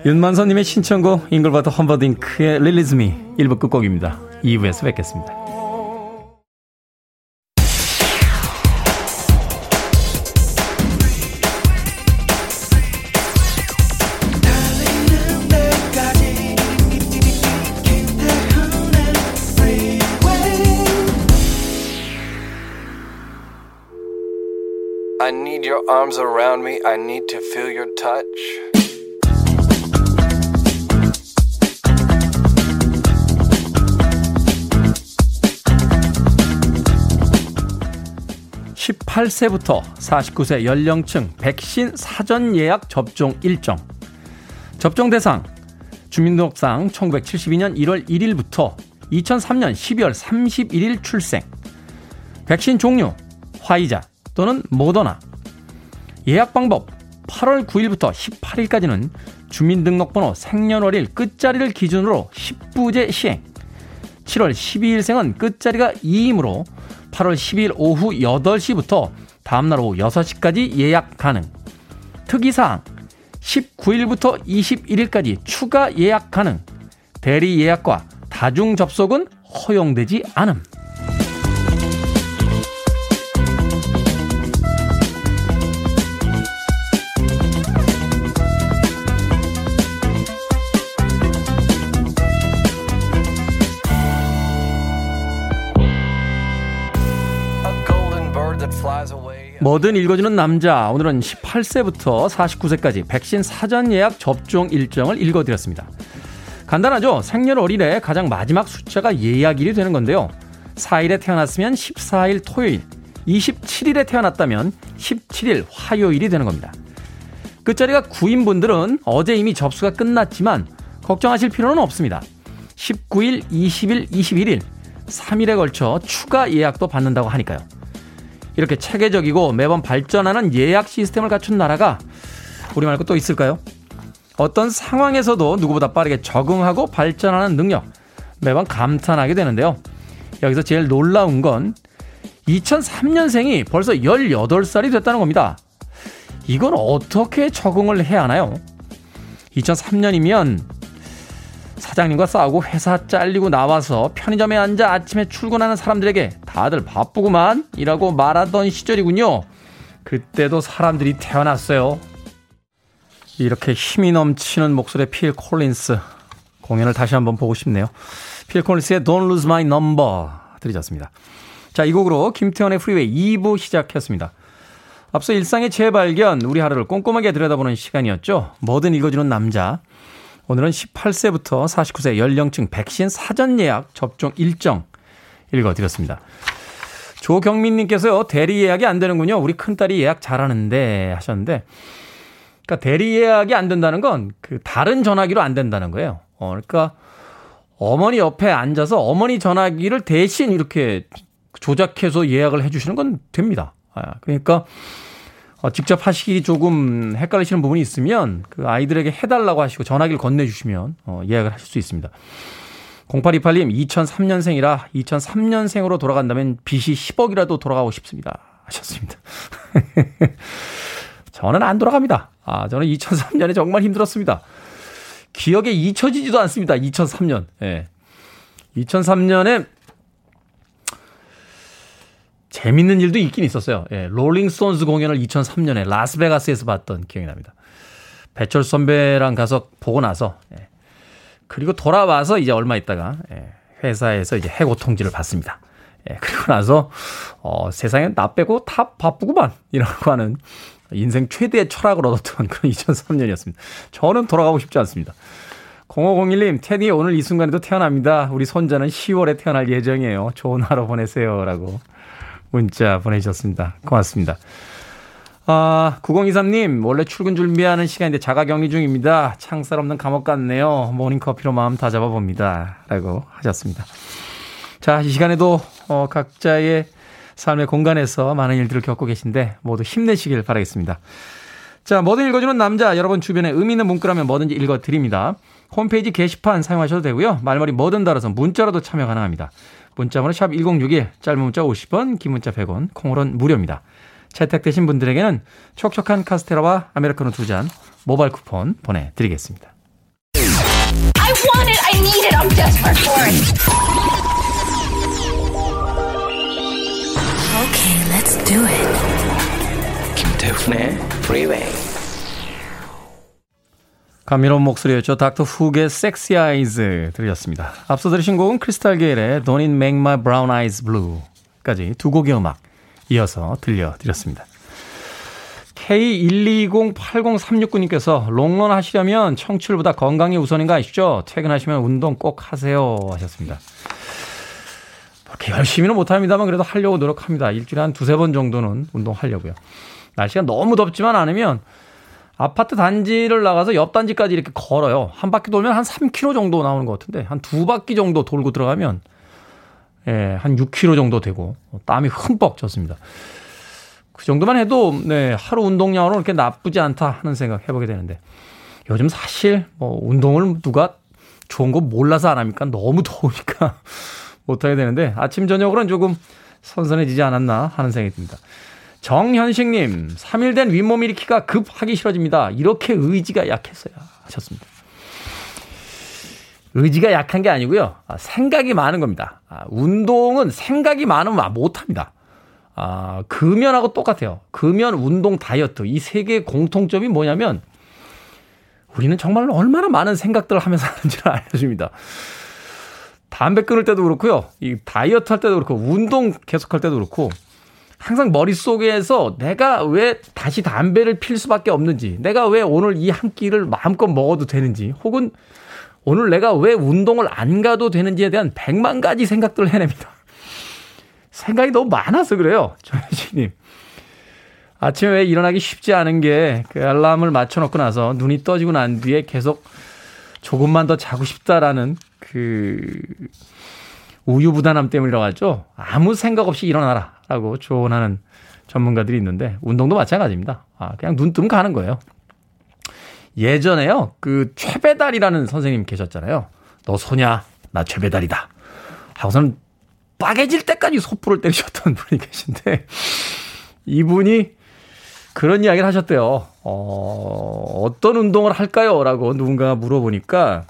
윤만선님의 신청곡 잉글버트 험퍼딩크의 Release Me 1부 끝곡입니다. 2부에서 뵙겠습니다. Your arms around me. I need to feel your touch. 18세부터 49세 연령층 백신 사전 예약 접종 일정. 접종 대상 주민등록상 1972년 1월 1일부터 2003년 12월 31일 출생. 백신 종류 화이자 또는 모더나. 예약 방법 8월 9일부터 18일까지는 주민등록번호 생년월일 끝자리를 기준으로 10부제 시행. 7월 12일생은 끝자리가 2이므로 8월 10일 오후 8시부터 다음날 오후 6시까지 예약 가능. 특이사항 19일부터 21일까지 추가 예약 가능. 대리 예약과 다중 접속은 허용되지 않음. 뭐든 읽어주는 남자. 오늘은 18세부터 49세까지 백신 사전 예약 접종 일정을 읽어드렸습니다. 간단하죠? 생년월일에 가장 마지막 숫자가 예약일이 되는 건데요. 4일에 태어났으면 14일 토요일, 27일에 태어났다면 17일 화요일이 되는 겁니다. 끝자리가 9인 분들은 어제 이미 접수가 끝났지만 걱정하실 필요는 없습니다. 19일, 20일, 21일, 3일에 걸쳐 추가 예약도 받는다고 하니까요. 이렇게 체계적이고 매번 발전하는 예약 시스템을 갖춘 나라가 우리 말고 또 있을까요? 어떤 상황에서도 누구보다 빠르게 적응하고 발전하는 능력 매번 감탄하게 되는데요. 여기서 제일 놀라운 건 2003년생이 벌써 18살이 됐다는 겁니다. 이건 어떻게 적응을 해야 하나요? 2003년이면 사장님과 싸우고 회사 잘리고 나와서 편의점에 앉아 아침에 출근하는 사람들에게 다들 바쁘구만 이라고 말하던 시절이군요. 그때도 사람들이 태어났어요. 이렇게 힘이 넘치는 목소리의 필 콜린스 공연을 다시 한번 보고 싶네요. 필 콜린스의 Don't Lose My Number 들으셨습니다. 자, 이 곡으로 김태훈의 프리웨이 2부 시작했습니다. 앞서 일상의 재발견, 우리 하루를 꼼꼼하게 들여다보는 시간이었죠. 뭐든 읽어주는 남자. 오늘은 18세부터 49세 연령층 백신 사전 예약 접종 일정 읽어드렸습니다. 조경민님께서요, 대리 예약이 안 되는군요. 우리 큰딸이 예약 잘하는데 하셨는데, 그러니까 대리 예약이 안 된다는 건 그 다른 전화기로 안 된다는 거예요. 어, 그러니까 어머니 옆에 앉아서 어머니 전화기를 대신 이렇게 조작해서 예약을 해주시는 건 됩니다. 아, 그러니까 어, 직접 하시기 조금 헷갈리시는 부분이 있으면 그 아이들에게 해달라고 하시고 전화기를 건네주시면 어, 예약을 하실 수 있습니다. 0828님 2003년생이라 2003년생으로 돌아간다면 빚이 10억이라도 돌아가고 싶습니다. 하셨습니다. 저는 안 돌아갑니다. 아, 저는 2003년에 정말 힘들었습니다. 기억에 잊혀지지도 않습니다. 2003년. 예. 2003년에 재밌는 일도 있긴 있었어요. 예, 롤링스톤스 공연을 2003년에 라스베가스에서 봤던 기억이 납니다. 배철수 선배랑 가서 보고 나서 예, 그리고 돌아와서 이제 얼마 있다가 예, 회사에서 이제 해고 통지를 받습니다. 예, 그리고 나서 어, 세상에 나 빼고 다 바쁘구만 이라고 하는 인생 최대의 철학을 얻었던 그런 2003년이었습니다. 저는 돌아가고 싶지 않습니다. 0501님, 테디 오늘 이 순간에도 태어납니다. 우리 손자는 10월에 태어날 예정이에요. 좋은 하루 보내세요. 라고 문자 보내주셨습니다. 고맙습니다. 아, 9023님, 원래 출근 준비하는 시간인데 자가 격리 중입니다. 창살 없는 감옥 같네요. 모닝커피로 마음 다 잡아봅니다. 라고 하셨습니다. 자, 이 시간에도, 어, 각자의 삶의 공간에서 많은 일들을 겪고 계신데 모두 힘내시길 바라겠습니다. 자, 뭐든 읽어주는 남자, 여러분 주변에 의미 있는 문구라면 뭐든지 읽어드립니다. 홈페이지 게시판 사용하셔도 되고요. 말머리 뭐든 달아서 문자로도 참여 가능합니다. 문자번호 샵 1061, 짧은 문자 50원, 긴 문자 100원, 콩으로는 무료입니다. 채택되신 분들에게는 촉촉한 카스테라와 아메리카노 두 잔 모바일 쿠폰 보내드리겠습니다. I want it, I need it, I'm desperate for it. Okay, let's do it. 김태훈의 Freeway. 감미로운 목소리였죠. 닥터 훅의 Sexy Eyes 들으셨습니다. 앞서 들으신 곡은 크리스탈 게일의 Don't It Make My Brown Eyes Blue까지 두 곡의 음악 이어서 들려드렸습니다. K1208036님께서 롱런 하시려면 청출보다 건강이 우선인 거 아시죠? 퇴근하시면 운동 꼭 하세요 하셨습니다. 그렇게 열심히는 못합니다만 그래도 하려고 노력합니다. 일주일에 한 두세 번 정도는 운동하려고요. 날씨가 너무 덥지만 않으면 아파트 단지를 나가서 옆 단지까지 이렇게 걸어요. 한 바퀴 돌면 한 3km 정도 나오는 것 같은데 한 두 바퀴 정도 돌고 들어가면 예, 한 6km 정도 되고 땀이 흠뻑 젖습니다. 그 정도만 해도 네, 하루 운동량으로 그렇게 나쁘지 않다 하는 생각 해보게 되는데 요즘 사실 뭐 운동을 누가 좋은 거 몰라서 안 합니까? 너무 더우니까 못하게 되는데 아침 저녁으로는 조금 선선해지지 않았나 하는 생각이 듭니다. 정현식님, 3일 된 윗몸 일으키가 급 하기 싫어집니다. 이렇게 의지가 약했어요. 하셨습니다. 의지가 약한 게 아니고요. 아, 생각이 많은 겁니다. 아, 운동은 생각이 많으면 못합니다. 아, 금연하고 똑같아요. 금연, 운동, 다이어트. 이 세 개의 공통점이 뭐냐면 우리는 정말 얼마나 많은 생각들을 하면서 하는지를 알려줍니다. 담배 끊을 때도 그렇고요. 이 다이어트 할 때도 그렇고, 운동 계속 할 때도 그렇고, 항상 머릿속에서 내가 왜 다시 담배를 필 수밖에 없는지, 내가 왜 오늘 이 한 끼를 마음껏 먹어도 되는지, 혹은 오늘 내가 왜 운동을 안 가도 되는지에 대한 백만 가지 생각들을 해냅니다. 생각이 너무 많아서 그래요. 조현씨님. 아침에 왜 일어나기 쉽지 않은 게 그 알람을 맞춰놓고 나서 눈이 떠지고 난 뒤에 계속 조금만 더 자고 싶다라는 그 우유부단함 때문이라고 하죠. 아무 생각 없이 일어나라 라고 조언하는 전문가들이 있는데 운동도 마찬가지입니다. 아, 그냥 눈 뜨면 가는 거예요. 예전에요. 그 최배달이라는 선생님 계셨잖아요. 너 소냐? 나 최배달이다. 하고서는 빠개질 때까지 소프를 때리셨던 분이 계신데 이분이 그런 이야기를 하셨대요. 어, 어떤 운동을 할까요? 라고 누군가가 물어보니까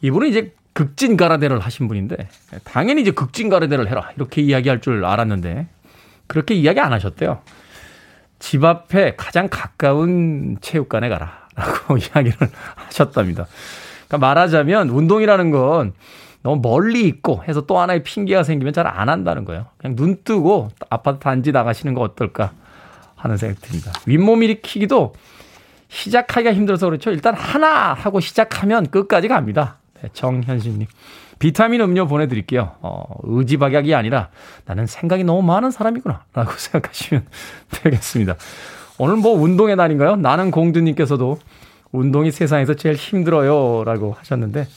이분은 이제 극진 가라데를 하신 분인데 당연히 이제 극진 가라데를 해라. 이렇게 이야기할 줄 알았는데 그렇게 이야기 안 하셨대요. 집 앞에 가장 가까운 체육관에 가라. 라고 이야기를 하셨답니다. 그러니까 말하자면 운동이라는 건 너무 멀리 있고 해서 또 하나의 핑계가 생기면 잘 안 한다는 거예요. 그냥 눈 뜨고 아파트 단지 나가시는 거 어떨까 하는 생각이 듭니다. 윗몸 일으키기도 시작하기가 힘들어서 그렇죠. 일단 하나 하고 시작하면 끝까지 갑니다. 네, 정현신님. 비타민 음료 보내드릴게요. 어, 의지박약이 아니라 나는 생각이 너무 많은 사람이구나. 라고 생각하시면 되겠습니다. 오늘 뭐 운동의 날인가요? 나는 공주님께서도 운동이 세상에서 제일 힘들어요. 라고 하셨는데,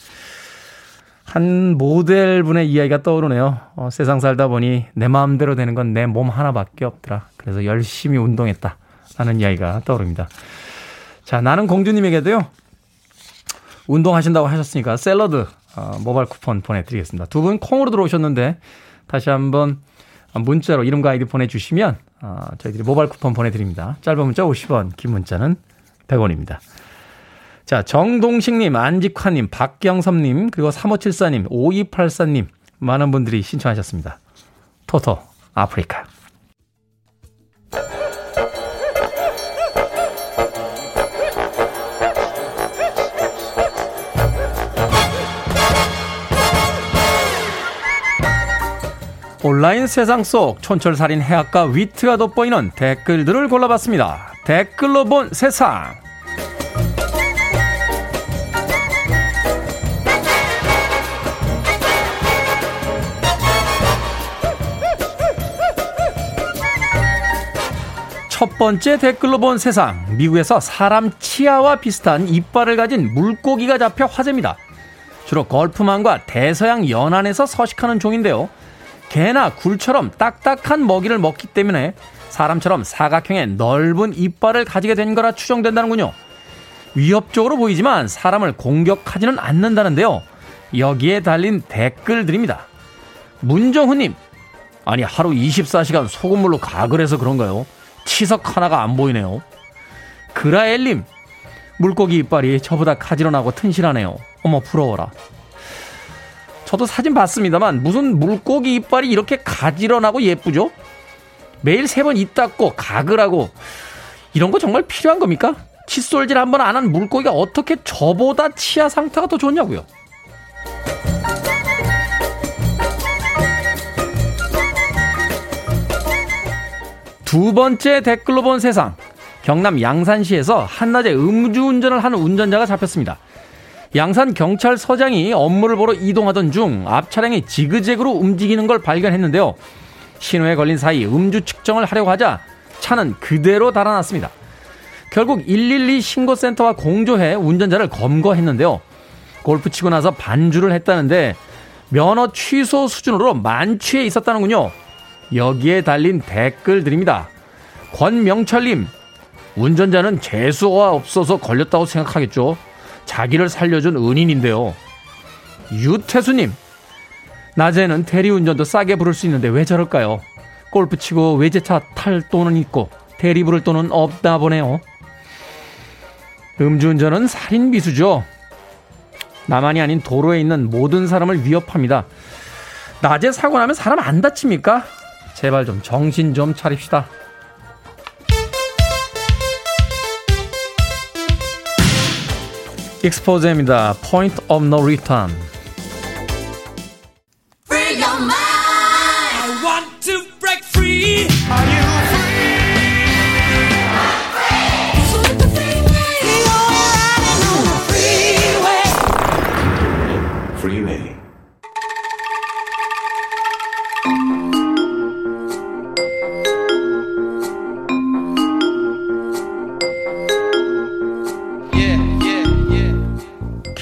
한 모델 분의 이야기가 떠오르네요. 어, 세상 살다 보니 내 마음대로 되는 건 내 몸 하나밖에 없더라. 그래서 열심히 운동했다. 라는 이야기가 떠오릅니다. 자, 나는 공주님에게도요. 운동하신다고 하셨으니까 샐러드 어, 모바일 쿠폰 보내드리겠습니다. 두 분 콩으로 들어오셨는데 다시 한번 문자로 이름과 아이디 보내주시면 어, 저희들이 모바일 쿠폰 보내드립니다. 짧은 문자 50원, 긴 문자는 100원입니다. 자, 정동식님, 안직환님, 박경섭님, 그리고 3574님, 5284님, 많은 분들이 신청하셨습니다. 토토, 아프리카. 온라인 세상 속 촌철살인 해학과 위트가 돋보이는 댓글들을 골라봤습니다. 댓글로 본 세상. 첫 번째 댓글로 본 세상. 미국에서 사람 치아와 비슷한 이빨을 가진 물고기가 잡혀 화제입니다. 주로 걸프만과 대서양 연안에서 서식하는 종인데요. 개나 굴처럼 딱딱한 먹이를 먹기 때문에 사람처럼 사각형의 넓은 이빨을 가지게 된 거라 추정된다는군요. 위협적으로 보이지만 사람을 공격하지는 않는다는데요. 여기에 달린 댓글들입니다. 문정훈님, 아니 하루 24시간 소금물로 가글 해서 그런가요? 치석 하나가 안 보이네요. 그라엘님, 물고기 이빨이 저보다 가지런하고 튼실하네요. 어머 부러워라. 저도 사진 봤습니다만 무슨 물고기 이빨이 이렇게 가지런하고 예쁘죠? 매일 세번입 닦고 가글 하고 이런 거 정말 필요한 겁니까? 칫솔질 한 번 안 한 물고기가 어떻게 저보다 치아 상태가 더 좋냐고요. 두 번째 댓글로 본 세상. 경남 양산시에서 한낮에 음주운전을 하는 운전자가 잡혔습니다. 양산 경찰서장이 업무를 보러 이동하던 중 앞 차량이 지그재그로 움직이는 걸 발견했는데요. 신호에 걸린 사이 음주 측정을 하려고 하자 차는 그대로 달아났습니다. 결국 112 신고센터와 공조해 운전자를 검거했는데요. 골프 치고 나서 반주를 했다는데 면허 취소 수준으로 만취해 있었다는군요. 여기에 달린 댓글들입니다. 권명철님, 운전자는 재수가 없어서 걸렸다고 생각하겠죠. 자기를 살려준 은인인데요. 유태수님, 낮에는 대리운전도 싸게 부를 수 있는데 왜 저럴까요? 골프 치고 외제차 탈 돈은 있고 대리 부를 돈은 없다 보네요. 음주운전은 살인 미수죠. 나만이 아닌 도로에 있는 모든 사람을 위협합니다. 낮에 사고 나면 사람 안 다칩니까? 제발 좀 정신 좀 차립시다. 익스포즈입니다. Point of No Return.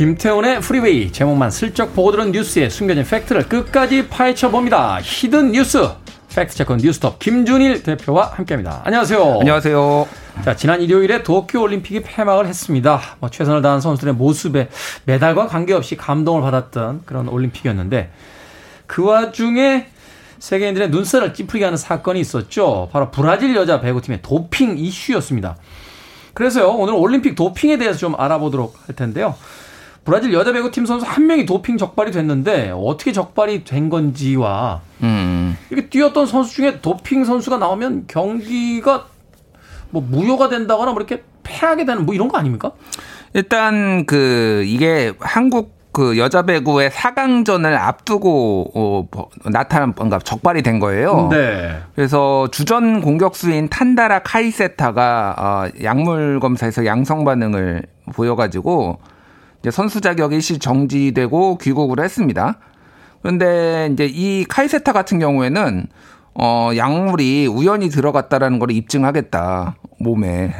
김태훈의 프리웨이 제목만 슬쩍 보고 들은 뉴스에 숨겨진 팩트를 끝까지 파헤쳐 봅니다. hidden 뉴스 팩트 체크 뉴스톱 김준일 대표와 함께합니다. 안녕하세요. 안녕하세요. 자 지난 일요일에 도쿄 올림픽이 폐막을 했습니다. 뭐 최선을 다한 선수들의 모습에 메달과 관계없이 감동을 받았던 그런 올림픽이었는데 그 와중에 세계인들의 눈살을 찌푸리게 하는 사건이 있었죠. 바로 브라질 여자 배구팀의 도핑 이슈였습니다. 그래서요 오늘 올림픽 도핑에 대해서 좀 알아보도록 할 텐데요. 브라질 여자 배구 팀 선수 한 명이 도핑 적발이 됐는데 어떻게 적발이 된 건지와 음. 이렇게 뛰었던 선수 중에 도핑 선수가 나오면 경기가 뭐 무효가 된다거나 뭐 이렇게 패하게 되는 뭐 이런 거 아닙니까? 일단 그 이게 한국 그 여자 배구의 4강전을 앞두고 어, 뭐 나타난 뭔가 적발이 된 거예요. 네. 그래서 주전 공격수인 탄다라 카이세타가 어, 약물 검사에서 양성 반응을 보여가지고 이제 선수 자격이 시 정지되고 귀국을 했습니다. 그런데 이제 이 카이세타 같은 경우에는 어 약물이 우연히 들어갔다라는 걸 입증하겠다 몸에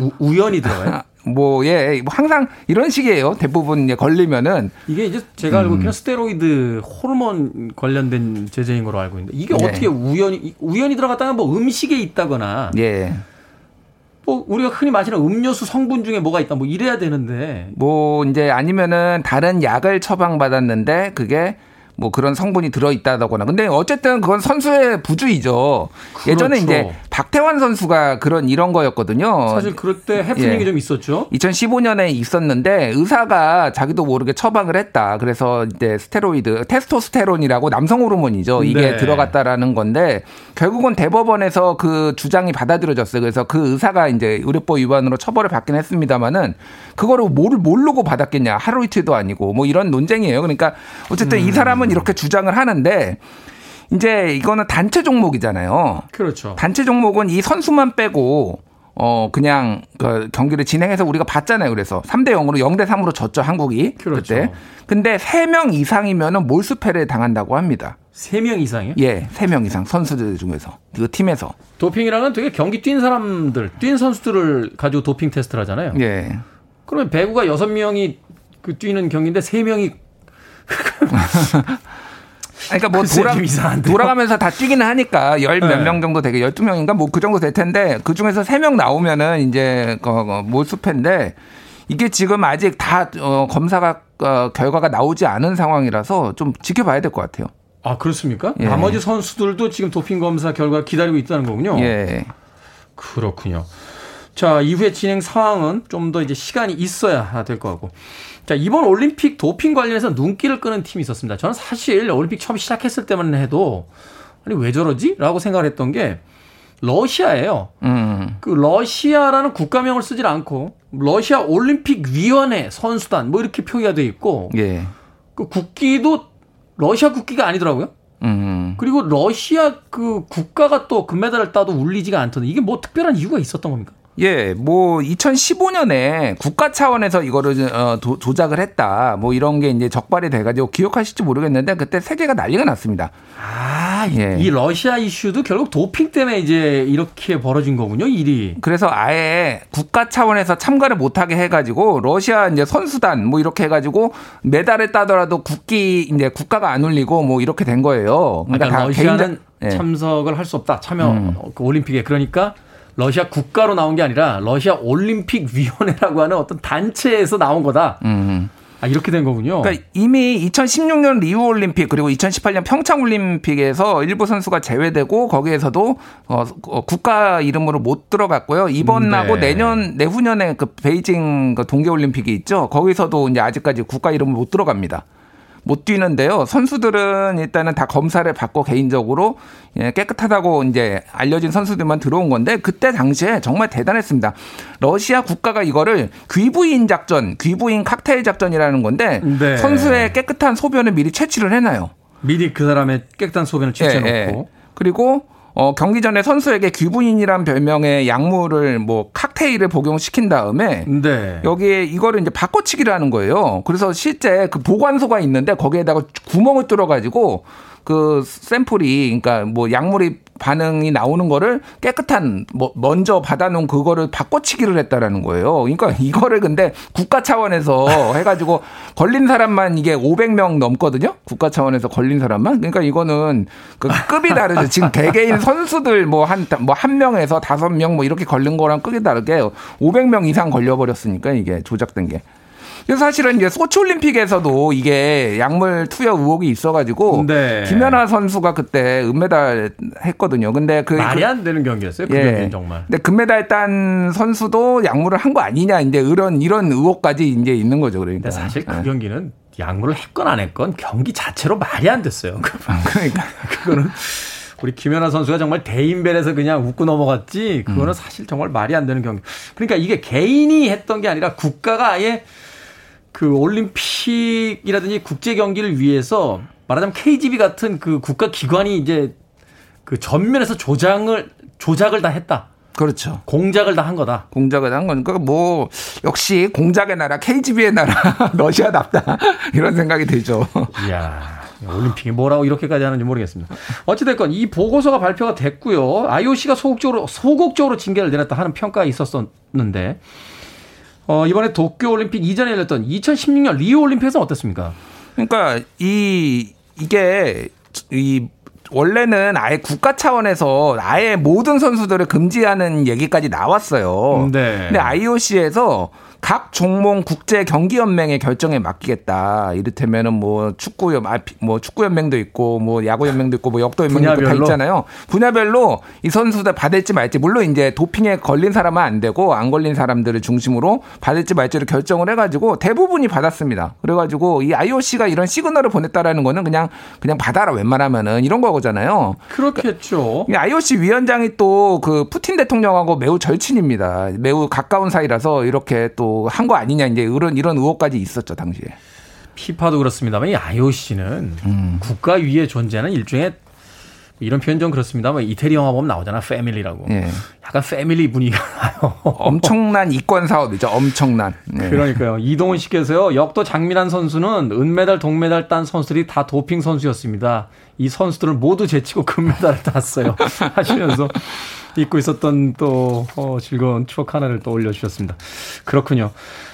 우, 우연히 들어가요? 뭐, 예, 뭐 항상 이런 식이에요. 대부분 이제 걸리면은. 이게 이제 제가 알고 있기는 음. 스테로이드 호르몬 관련된 제재인 걸로 알고 있는데 이게 네. 어떻게 우연히, 우연히 들어갔다가 뭐 음식에 있다거나. 예. 뭐 우리가 흔히 마시는 음료수 성분 중에 뭐가 있다? 뭐 이래야 되는데. 뭐 이제 아니면은 다른 약을 처방받았는데 그게 뭐 그런 성분이 들어있다거나. 근데 어쨌든 그건 선수의 부주의죠. 그렇죠. 예전에 이제 박태환 선수가 그런 이런 거였거든요. 사실 그럴 때 해프닝이 예. 좀 있었죠. 2015년에 있었는데 의사가 자기도 모르게 처방을 했다. 그래서 이제 스테로이드, 테스토스테론이라고 남성 호르몬이죠. 이게 네. 들어갔다라는 건데 결국은 대법원에서 그 주장이 받아들여졌어요. 그래서 그 의사가 이제 의료법 위반으로 처벌을 받긴 했습니다만은 그거를 뭘 모르고 받았겠냐. 하루 이틀도 아니고 뭐 이런 논쟁이에요. 그러니까 어쨌든 음. 이 사람은 이렇게 주장을 하는데 이제 이거는 단체 종목이잖아요. 그렇죠. 단체 종목은 이 선수만 빼고 어 그냥 그 경기를 진행해서 우리가 봤잖아요. 그래서 3대 0으로 0대 3으로 졌죠, 한국이. 그렇죠. 그때. 근데 3명 이상이면은 몰수패를 당한다고 합니다. 3명 이상이요? 예, 3명 이상 선수들 중에서 그 팀에서. 도핑이랑은 되게 경기 뛴 사람들, 뛴 선수들을 가지고 도핑 테스트를 하잖아요. 예. 그러면 배구가 6명이 그 뛰는 경기인데 3명이 그러니까 뭐 돌아, 돌아가면서 다 뛰기는 하니까 열 몇명 네. 정도 되게 열두 명인가 뭐 그 정도 될 텐데 그 중에서 세 명 나오면은 이제 그 몰수패인데 이게 지금 아직 다 어, 검사가 어, 결과가 나오지 않은 상황이라서 좀 지켜봐야 될 것 같아요. 아 그렇습니까? 예. 나머지 선수들도 지금 도핑 검사 결과 기다리고 있다는 거군요. 예. 그렇군요. 자 이후에 진행 상황은 좀 더 이제 시간이 있어야 될 것 같고. 자 이번 올림픽 도핑 관련해서 눈길을 끄는 팀이 있었습니다. 저는 사실 올림픽 처음 시작했을 때만 해도 아니 왜 저러지?라고 생각을 했던 게 러시아예요. 음. 그 러시아라는 국가명을 쓰질 않고 러시아 올림픽 위원회 선수단 뭐 이렇게 표기가 돼 있고 예. 그 국기도 러시아 국기가 아니더라고요. 음. 그리고 러시아 그 국가가 또 금메달을 따도 울리지가 않던데 이게 뭐 특별한 이유가 있었던 겁니까? 예, 뭐 2015년에 국가 차원에서 이거를 어, 도, 조작을 했다. 뭐 이런 게 이제 적발이 돼가지고 기억하실지 모르겠는데 그때 세계가 난리가 났습니다. 아, 예. 이 러시아 이슈도 결국 도핑 때문에 이제 이렇게 벌어진 거군요, 일이. 그래서 아예 국가 차원에서 참가를 못하게 해가지고 러시아 이제 선수단 뭐 이렇게 해가지고 메달을 따더라도 국기 이제 국가가 안 울리고 뭐 이렇게 된 거예요. 그러니까, 그러니까 러시아는 개인적, 예. 참석을 할 수 없다. 참여 음. 그 올림픽에 그러니까. 러시아 국가로 나온 게 아니라 러시아 올림픽 위원회라고 하는 어떤 단체에서 나온 거다. 음. 아, 이렇게 된 거군요. 그러니까 이미 2016년 리우 올림픽 그리고 2018년 평창 올림픽에서 일부 선수가 제외되고 거기에서도 어, 어 국가 이름으로 못 들어갔고요. 이번하고 네. 내년 내후년에 그 베이징 그 동계 올림픽이 있죠. 거기서도 이제 아직까지 국가 이름을 못 들어갑니다. 못 뛰는데요. 선수들은 일단은 다 검사를 받고 개인적으로 예, 깨끗하다고 이제 알려진 선수들만 들어온 건데 그때 당시에 정말 대단했습니다. 러시아 국가가 이거를 귀부인 작전, 귀부인 칵테일 작전이라는 건데 네. 선수의 깨끗한 소변을 미리 채취를 해놔요. 미리 그 사람의 깨끗한 소변을 채취해놓고 예, 예. 그리고 어, 경기 전에 선수에게 귀부인이란 별명의 약물을 뭐 칵테일을 복용시킨 다음에 네. 여기에 이거를 이제 바꿔치기를 하는 거예요. 그래서 실제 그 보관소가 있는데 거기에다가 구멍을 뚫어 가지고 그 샘플이 그러니까 뭐 약물이 반응이 나오는 거를 깨끗한 뭐 먼저 받아놓은 그거를 바꿔치기를 했다라는 거예요. 그러니까 이거를 근데 국가 차원에서 해가지고 걸린 사람만 이게 500명 넘거든요. 국가 차원에서 걸린 사람만. 그러니까 이거는 그 급이 다르죠. 지금 개개인 선수들 뭐 한 뭐한 명에서 다섯 명 뭐 이렇게 걸린 거랑 급이 다르게 500명 이상 걸려버렸으니까 이게 조작된 게. 그래서 사실은 이제 소치 올림픽에서도 이게 약물 투여 의혹이 있어가지고 네. 김연아 선수가 그때 은메달 했거든요. 근데 그 말이 그안 되는 경기였어요. 그 예. 경기는 정말. 근데 금메달 딴 선수도 약물을 한 거 아니냐 이제 이런 이런 의혹까지 이제 있는 거죠. 그러니까 사실 그 네. 경기는 약물을 했건 안 했건 경기 자체로 말이 안 됐어요. 그러니까 그거는. 우리 김연아 선수가 정말 대인벨에서 그냥 웃고 넘어갔지 그거는 음. 사실 정말 말이 안 되는 경기. 그러니까 이게 개인이 했던 게 아니라 국가가 아예 그 올림픽이라든지 국제 경기를 위해서 말하자면 KGB 같은 그 국가 기관이 이제 그 전면에서 조장을 조작을 다 했다. 그렇죠. 공작을 다 한 거다. 공작을 한 거니까 뭐 역시 공작의 나라 KGB의 나라 러시아답다 이런 생각이 들죠. 이야. 올림픽이 뭐라고 이렇게까지 하는지 모르겠습니다. 어찌됐건 이 보고서가 발표가 됐고요. IOC가 소극적으로, 소극적으로 징계를 내렸다 하는 평가가 있었었는데, 어, 이번에 도쿄올림픽 이전에 열렸던 2016년 리우올림픽에서는 어땠습니까? 그러니까 이 이게 이 원래는 아예 국가 차원에서 아예 모든 선수들을 금지하는 얘기까지 나왔어요. 네. 근데 IOC에서 각 종목 국제 경기 연맹의 결정에 맡기겠다. 이를테면은 뭐 축구 연뭐 축구 연맹도 있고 뭐 야구 연맹도 있고 뭐 역도 연맹도 있고 다 있잖아요. 분야별로 이 선수들 받을지 말지 물론 이제 도핑에 걸린 사람은 안 되고 안 걸린 사람들을 중심으로 받을지 말지를 결정을 해가지고 대부분이 받았습니다. 그래가지고 이 IOC가 이런 시그널을 보냈다라는 거는 그냥 그냥 받아라 웬만하면은 이런 거잖아요. 그렇겠죠. 그러니까 IOC 위원장이 또 그 푸틴 대통령하고 매우 절친입니다. 매우 가까운 사이라서 이렇게 또한 거 아니냐 이제 이런 이런 의혹까지 있었죠 당시에. 피파도 그렇습니다만 이 IOC는 음. 국가 위에 존재하는 일종의 이런 표현 좀 그렇습니다만 이태리 영화 보면 나오잖아 패밀리라고. 예. 약간 패밀리 분위기가 나요. 엄청난 이권 사업이죠. 엄청난. 네. 그러니까요. 이동훈 씨께서요. 역도 장민환 선수는 은메달, 동메달 딴 선수들이 다 도핑 선수였습니다. 이 선수들을 모두 제치고 금메달을 땄어요. 하시면서 잊고 있었던 또 어, 즐거운 추억 하나를 또 올려주셨습니다. 그렇군요.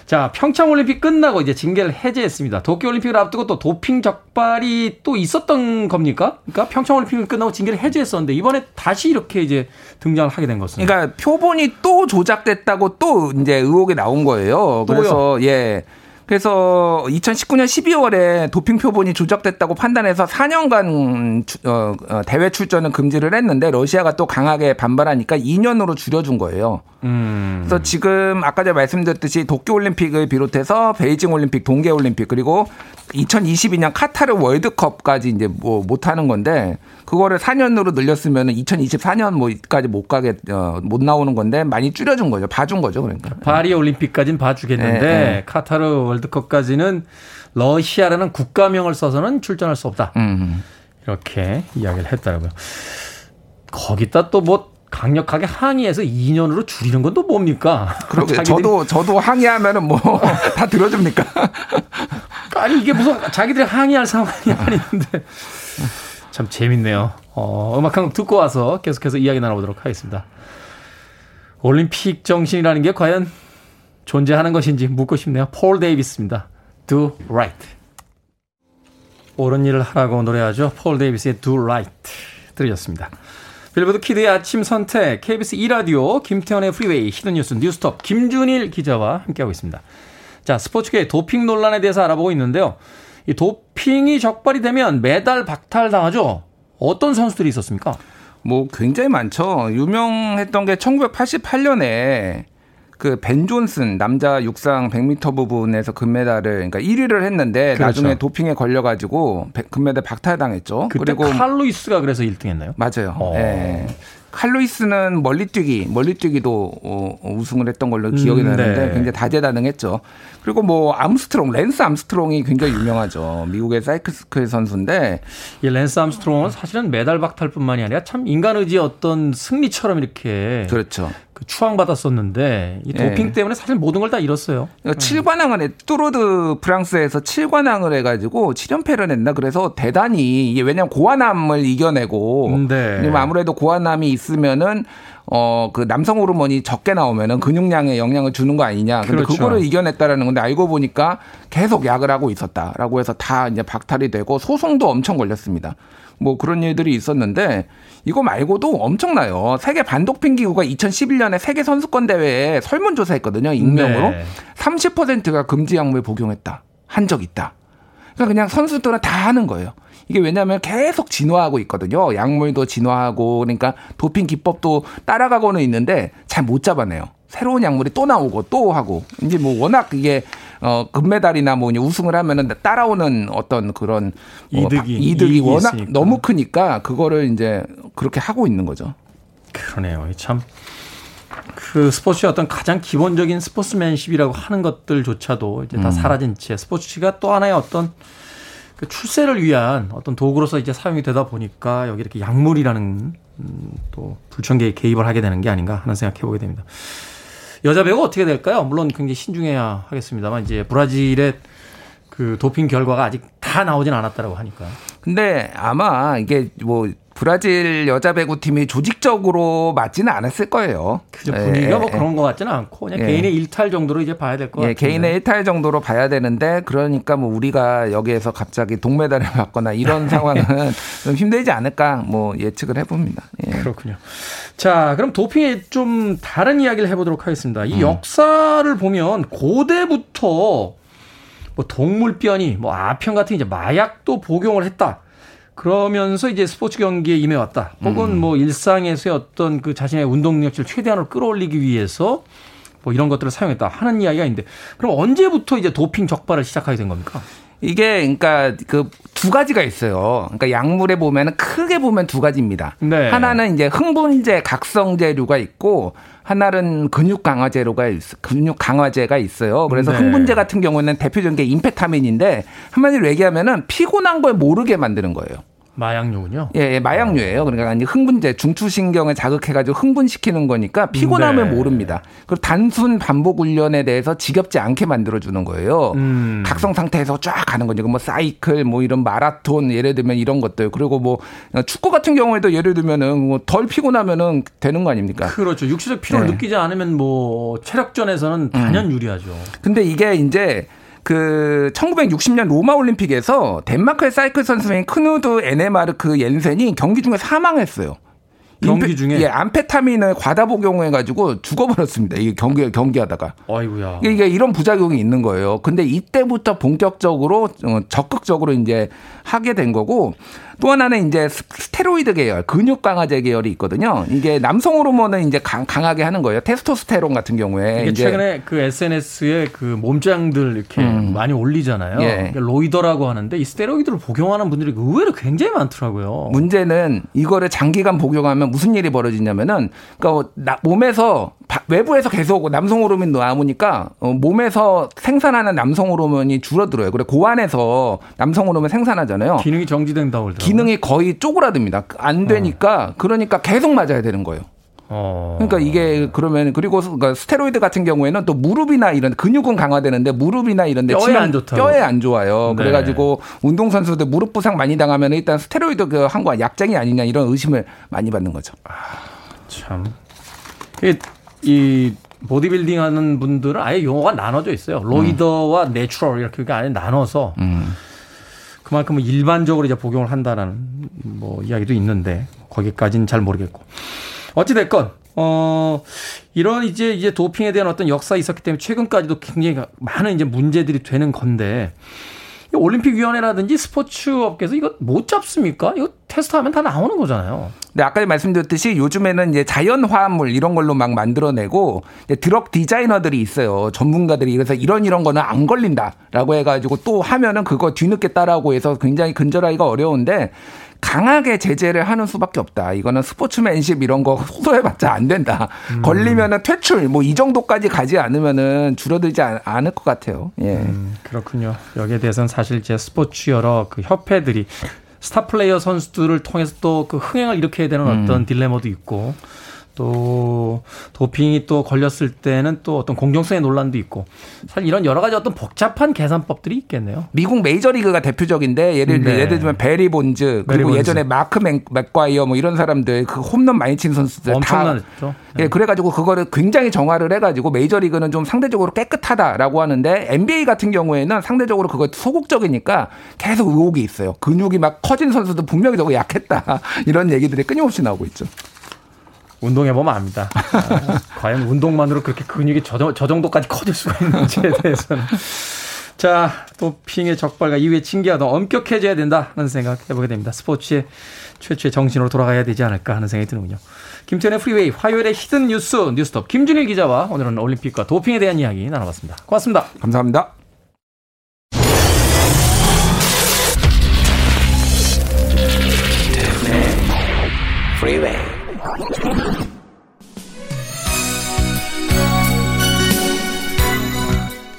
자, 평창올림픽 끝나고 이제 징계를 해제했습니다. 도쿄올림픽을 앞두고 또 도핑 적발이 또 있었던 겁니까? 그러니까 평창올림픽을 끝나고 징계를 해제했었는데 이번에 다시 이렇게 이제 등장을 하게 된 것은. 그러니까 표본이 또 조작됐다고 또 이제 의혹이 나온 거예요. 그래서 또요? 예. 그래서 2019년 12월에 도핑 표본이 조작됐다고 판단해서 4년간 어, 어, 대회 출전은 금지를 했는데 러시아가 또 강하게 반발하니까 2년으로 줄여준 거예요. 음. 그래서 지금 아까 제가 말씀드렸듯이 도쿄올림픽을 비롯해서 베이징 올림픽, 동계 올림픽 그리고 2022년 카타르 월드컵까지 이제 뭐 못하는 건데 그거를 4년으로 늘렸으면 2024년 뭐까지 못 가게 어, 못 나오는 건데 많이 줄여준 거죠. 봐준 거죠. 그러니까. 파리 올림픽까지는 봐주겠는데 네, 네. 카타르 월드컵까지는 러시아라는 국가명을 써서는 출전할 수 없다. 음. 이렇게 이야기를 했더라고요. 거기다 또 뭐 강력하게 항의해서 2년으로 줄이는 건 또 뭡니까? 그러게 저도 저도 항의하면은 뭐 다 들어줍니까? 아니 이게 무슨 자기들이 항의할 상황이 아닌데 참 재밌네요. 어, 음악 한 곡 듣고 와서 계속해서 이야기 나눠보도록 하겠습니다. 올림픽 정신이라는 게 과연 존재하는 것인지 묻고 싶네요. 폴 데이비스입니다. Do Right. 옳은 일을 하라고 노래하죠. 폴 데이비스의 Do Right 들으셨습니다. 빌보드 kid의 아침 선택 KBS 2라디오 김태훈의 프리웨이 hidden 뉴스 뉴스톱 김준일 기자와 함께하고 있습니다. 자 스포츠계 도핑 논란에 대해서 알아보고 있는데요. 이 도핑이 적발이 되면 메달 박탈당하죠. 어떤 선수들이 있었습니까? 뭐 굉장히 많죠. 유명했던 게 1988년에 그 벤 존슨 남자 육상 100m 부분에서 금메달을 그러니까 1위를 했는데 그렇죠. 나중에 도핑에 걸려 가지고 금메달 박탈당했죠. 그리고 칼 루이스가 그래서 1등했나요? 맞아요. 어. 예. 칼 루이스는 멀리뛰기, 멀리뛰기도 어, 우승을 했던 걸로 기억이 음, 나는데 네. 굉장히 다재다능했죠. 그리고 뭐 암스트롱, 랜스 암스트롱이 굉장히 유명하죠. 미국의 사이클 선수인데 이 랜스 암스트롱은 사실은 메달 박탈뿐만이 아니라 참 인간 의지 어떤 승리처럼 이렇게 그렇죠. 그 추앙받았었는데 이 도핑 네. 때문에 사실 모든 걸 다 잃었어요. 7관왕을 해, 뚜르 드 프랑스에서 7관왕을 해가지고 7연패를 했나 그래서 대단히 이게 왜냐하면 고환암을 이겨내고 음, 네. 아무래도 고환암이 있으면은 어, 그 남성 호르몬이 적게 나오면은 근육량에 영향을 주는 거 아니냐. 근데 그렇죠. 그거를 이겨냈다라는 건데 알고 보니까 계속 약을 하고 있었다라고 해서 다 이제 박탈이 되고 소송도 엄청 걸렸습니다. 뭐 그런 일들이 있었는데 이거 말고도 엄청나요. 세계 반도핑 기구가 2011년에 세계 선수권 대회에 설문조사 했거든요. 익명으로. 네. 30%가 금지 약물 복용했다. 한 적 있다. 그러니까 그냥 선수들은 다 하는 거예요. 이게 왜냐하면 계속 진화하고 있거든요. 약물도 진화하고 그러니까 도핑 기법도 따라가고는 있는데 잘 못 잡아내요. 새로운 약물이 또 나오고 또 하고 이제 뭐 워낙 이게 어 금메달이나 뭐 우승을 하면은 따라오는 어떤 그런 뭐 이득이 이득이 워낙 있으니까. 너무 크니까 그거를 이제 그렇게 하고 있는 거죠. 그러네요. 참. 그 스포츠의 어떤 가장 기본적인 스포츠맨십이라고 하는 것들조차도 이제 다 음. 사라진 채 스포츠가 또 하나의 어떤 그 출세를 위한 어떤 도구로서 이제 사용이 되다 보니까 여기 이렇게 약물이라는 음, 또 불청계에 개입을 하게 되는 게 아닌가 하는 생각해 보게 됩니다. 여자 배우 어떻게 될까요? 물론 굉장히 신중해야 하겠습니다만 이제 브라질의 그 도핑 결과가 아직 다 나오진 않았다라고 하니까. 근데 아마 이게 뭐 브라질 여자 배구 팀이 조직적으로 맞지는 않았을 거예요. 그죠 분위기가 예, 뭐 예. 그런 것 같지는 않고 그냥 예. 개인의 일탈 정도로 이제 봐야 될 것 같아요. 예, 개인의 일탈 정도로 봐야 되는데 그러니까 뭐 우리가 여기에서 갑자기 동메달을 받거나 이런 상황은 좀 힘들지 않을까 뭐 예측을 해봅니다. 예. 그렇군요. 자, 그럼 도핑의 좀 다른 이야기를 해보도록 하겠습니다. 이 음. 역사를 보면 고대부터 뭐 동물변이 뭐 아편 같은 이제 마약도 복용을 했다. 그러면서 이제 스포츠 경기에 임해왔다. 혹은 음. 뭐 일상에서의 어떤 그 자신의 운동 능력치를 최대한으로 끌어올리기 위해서 뭐 이런 것들을 사용했다 하는 이야기가 있는데 그럼 언제부터 이제 도핑 적발을 시작하게 된 겁니까? 이게 그러니까 그 두 가지가 있어요. 그러니까 약물에 보면은 크게 보면 두 가지입니다. 네. 하나는 이제 흥분제, 각성제류가 있고 하나는 근육 강화제로가 있, 근육 강화제가 있어요. 그래서 네. 흥분제 같은 경우는 대표적인 게 임페타민인데 한마디로 얘기하면은 피곤한 걸 모르게 만드는 거예요. 마약류군요. 예, 예 마약류예요. 그러니까 흥분제, 중추신경을 자극해가지고 흥분시키는 거니까 피곤함을 네. 모릅니다. 그리고 단순 반복 훈련에 대해서 지겹지 않게 만들어주는 거예요. 음. 각성 상태에서 쫙 가는 거죠. 뭐 사이클, 뭐 이런 마라톤 예를 들면 이런 것들 그리고 뭐 축구 같은 경우에도 예를 들면은 뭐 덜 피곤하면은 되는 거 아닙니까? 그렇죠. 육체적 피로를 네. 느끼지 않으면 뭐 체력전에서는 단연 음. 유리하죠. 근데 이게 이제 그 1960년 로마 올림픽에서 덴마크의 사이클 선수인 크누드 에네마르크 옌센이 경기 중에 사망했어요. 경기 중에 예, 암페타민을 과다 복용해 가지고 죽어버렸습니다. 이게 경기 경기하다가. 아이고야. 이게 이런 부작용이 있는 거예요. 근데 이때부터 본격적으로 어, 적극적으로 이제 하게 된 거고 또 하나는 이제 스테로이드 계열, 근육 강화제 계열이 있거든요. 이게 남성 호르몬을 이제 강, 하게 하는 거예요. 테스토스테론 같은 경우에. 이게 최근에 그 SNS에 그 몸짱들 이렇게 음. 많이 올리잖아요. 예. 로이더라고 하는데 이 스테로이드를 복용하는 분들이 의외로 굉장히 많더라고요. 문제는 이거를 장기간 복용하면 무슨 일이 벌어지냐면은 그러니까 몸에서 외부에서 계속 남성 호르몬이 나오니까 어, 몸에서 생산하는 남성 호르몬이 줄어들어요. 그래 고안에서 남성 호르몬 생산하잖아요. 기능이 정지된다고 그러더라고요. 기능이 거의 쪼그라듭니다. 안 되니까 어. 그러니까 계속 맞아야 되는 거예요. 어. 그러니까 이게 그러면 그리고 그러니까 스테로이드 같은 경우에는 또 무릎이나 이런 근육은 강화되는데 무릎이나 이런 데 뼈에 안 좋다. 뼈에 안 좋아요. 네. 그래 가지고 운동 선수들 무릎 부상 많이 당하면 일단 스테로이드 그한거 약쟁이 아니냐 이런 의심을 많이 받는 거죠. 아, 참. 이 보디빌딩 하는 분들은 아예 용어가 나눠져 있어요. roider와 음. natural 이렇게 아예 나눠서 음. 그만큼 일반적으로 이제 복용을 한다라는 뭐 이야기도 있는데 거기까지는 잘 모르겠고 어찌 됐건 어 이런 이제 이제 도핑에 대한 어떤 역사 있었기 때문에 최근까지도 굉장히 많은 이제 문제들이 되는 건데 올림픽위원회라든지 스포츠 업계에서 이거 못 잡습니까? 이거 테스트하면 다 나오는 거잖아요. 네, 아까 말씀드렸듯이 요즘에는 이제 자연 화합물 이런 걸로 막 만들어내고 드럭 디자이너들이 있어요. 전문가들이 그래서 이런 이런 거는 안 걸린다라고 해가지고 또 하면은 그거 뒤늦게 따라고 해서 굉장히 근절하기가 어려운데 강하게 제재를 하는 수밖에 없다. 이거는 스포츠맨십 이런 거 호소해봤자 안 된다. 음. 걸리면은 퇴출 뭐 이 정도까지 가지 않으면은 줄어들지 않, 을 것 같아요. 예. 음, 그렇군요. 여기에 대해서는 사실 제 스포츠 여러 그 협회들이 스타 플레이어 선수들을 통해서 또 그 흥행을 일으켜야 되는 음. 어떤 딜레마도 있고 또 도핑이 또 걸렸을 때는 또 어떤 공정성의 논란도 있고 사실 이런 여러 가지 어떤 복잡한 계산법들이 있겠네요. 미국 메이저리그가 대표적인데 예를 들 네. 예를 들면 배리 본즈 그리고 베리 예전에 마크 맥과이어 뭐 이런 사람들 그 홈런 많이 친 선수들 엄청났죠. 다 네. 예, 그래가지고 그거를 굉장히 정화를 해가지고 메이저리그는 좀 상대적으로 깨끗하다라고 하는데 NBA 같은 경우에는 상대적으로 그거 소극적이니까 계속 의혹이 있어요. 근육이 막 커진 선수도 분명히 저거 약했다 이런 얘기들이 끊임없이 나오고 있죠. 운동해보면 압니다. 아, 과연 운동만으로 그렇게 근육이 저, 저 정도까지 커질 수가 있는지에 대해서는. 자, 도핑의 적발과 이후의 징계가 더 엄격해져야 된다는 생각 해보게 됩니다. 스포츠의 최초의 정신으로 돌아가야 되지 않을까 하는 생각이 드는군요. 김태훈의 프리웨이 화요일의 히든 뉴스 뉴스톱 김준일 기자와 오늘은 올림픽과 도핑에 대한 이야기 나눠봤습니다. 고맙습니다. 감사합니다. 프리웨이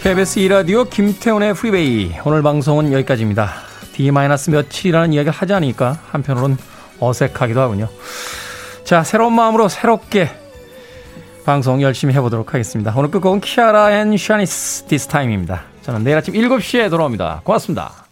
KBS 2라디오 김태훈의 프리웨이 오늘 방송은 여기까지입니다. D-며칠이라는 이야기를 하지 않으니까 한편으론 어색하기도 하군요. 자 새로운 마음으로 새롭게 방송 열심히 해보도록 하겠습니다. 오늘 끝곡은 Kiara and Shanice This Time입니다. 저는 내일 아침 7시에 돌아옵니다. 고맙습니다.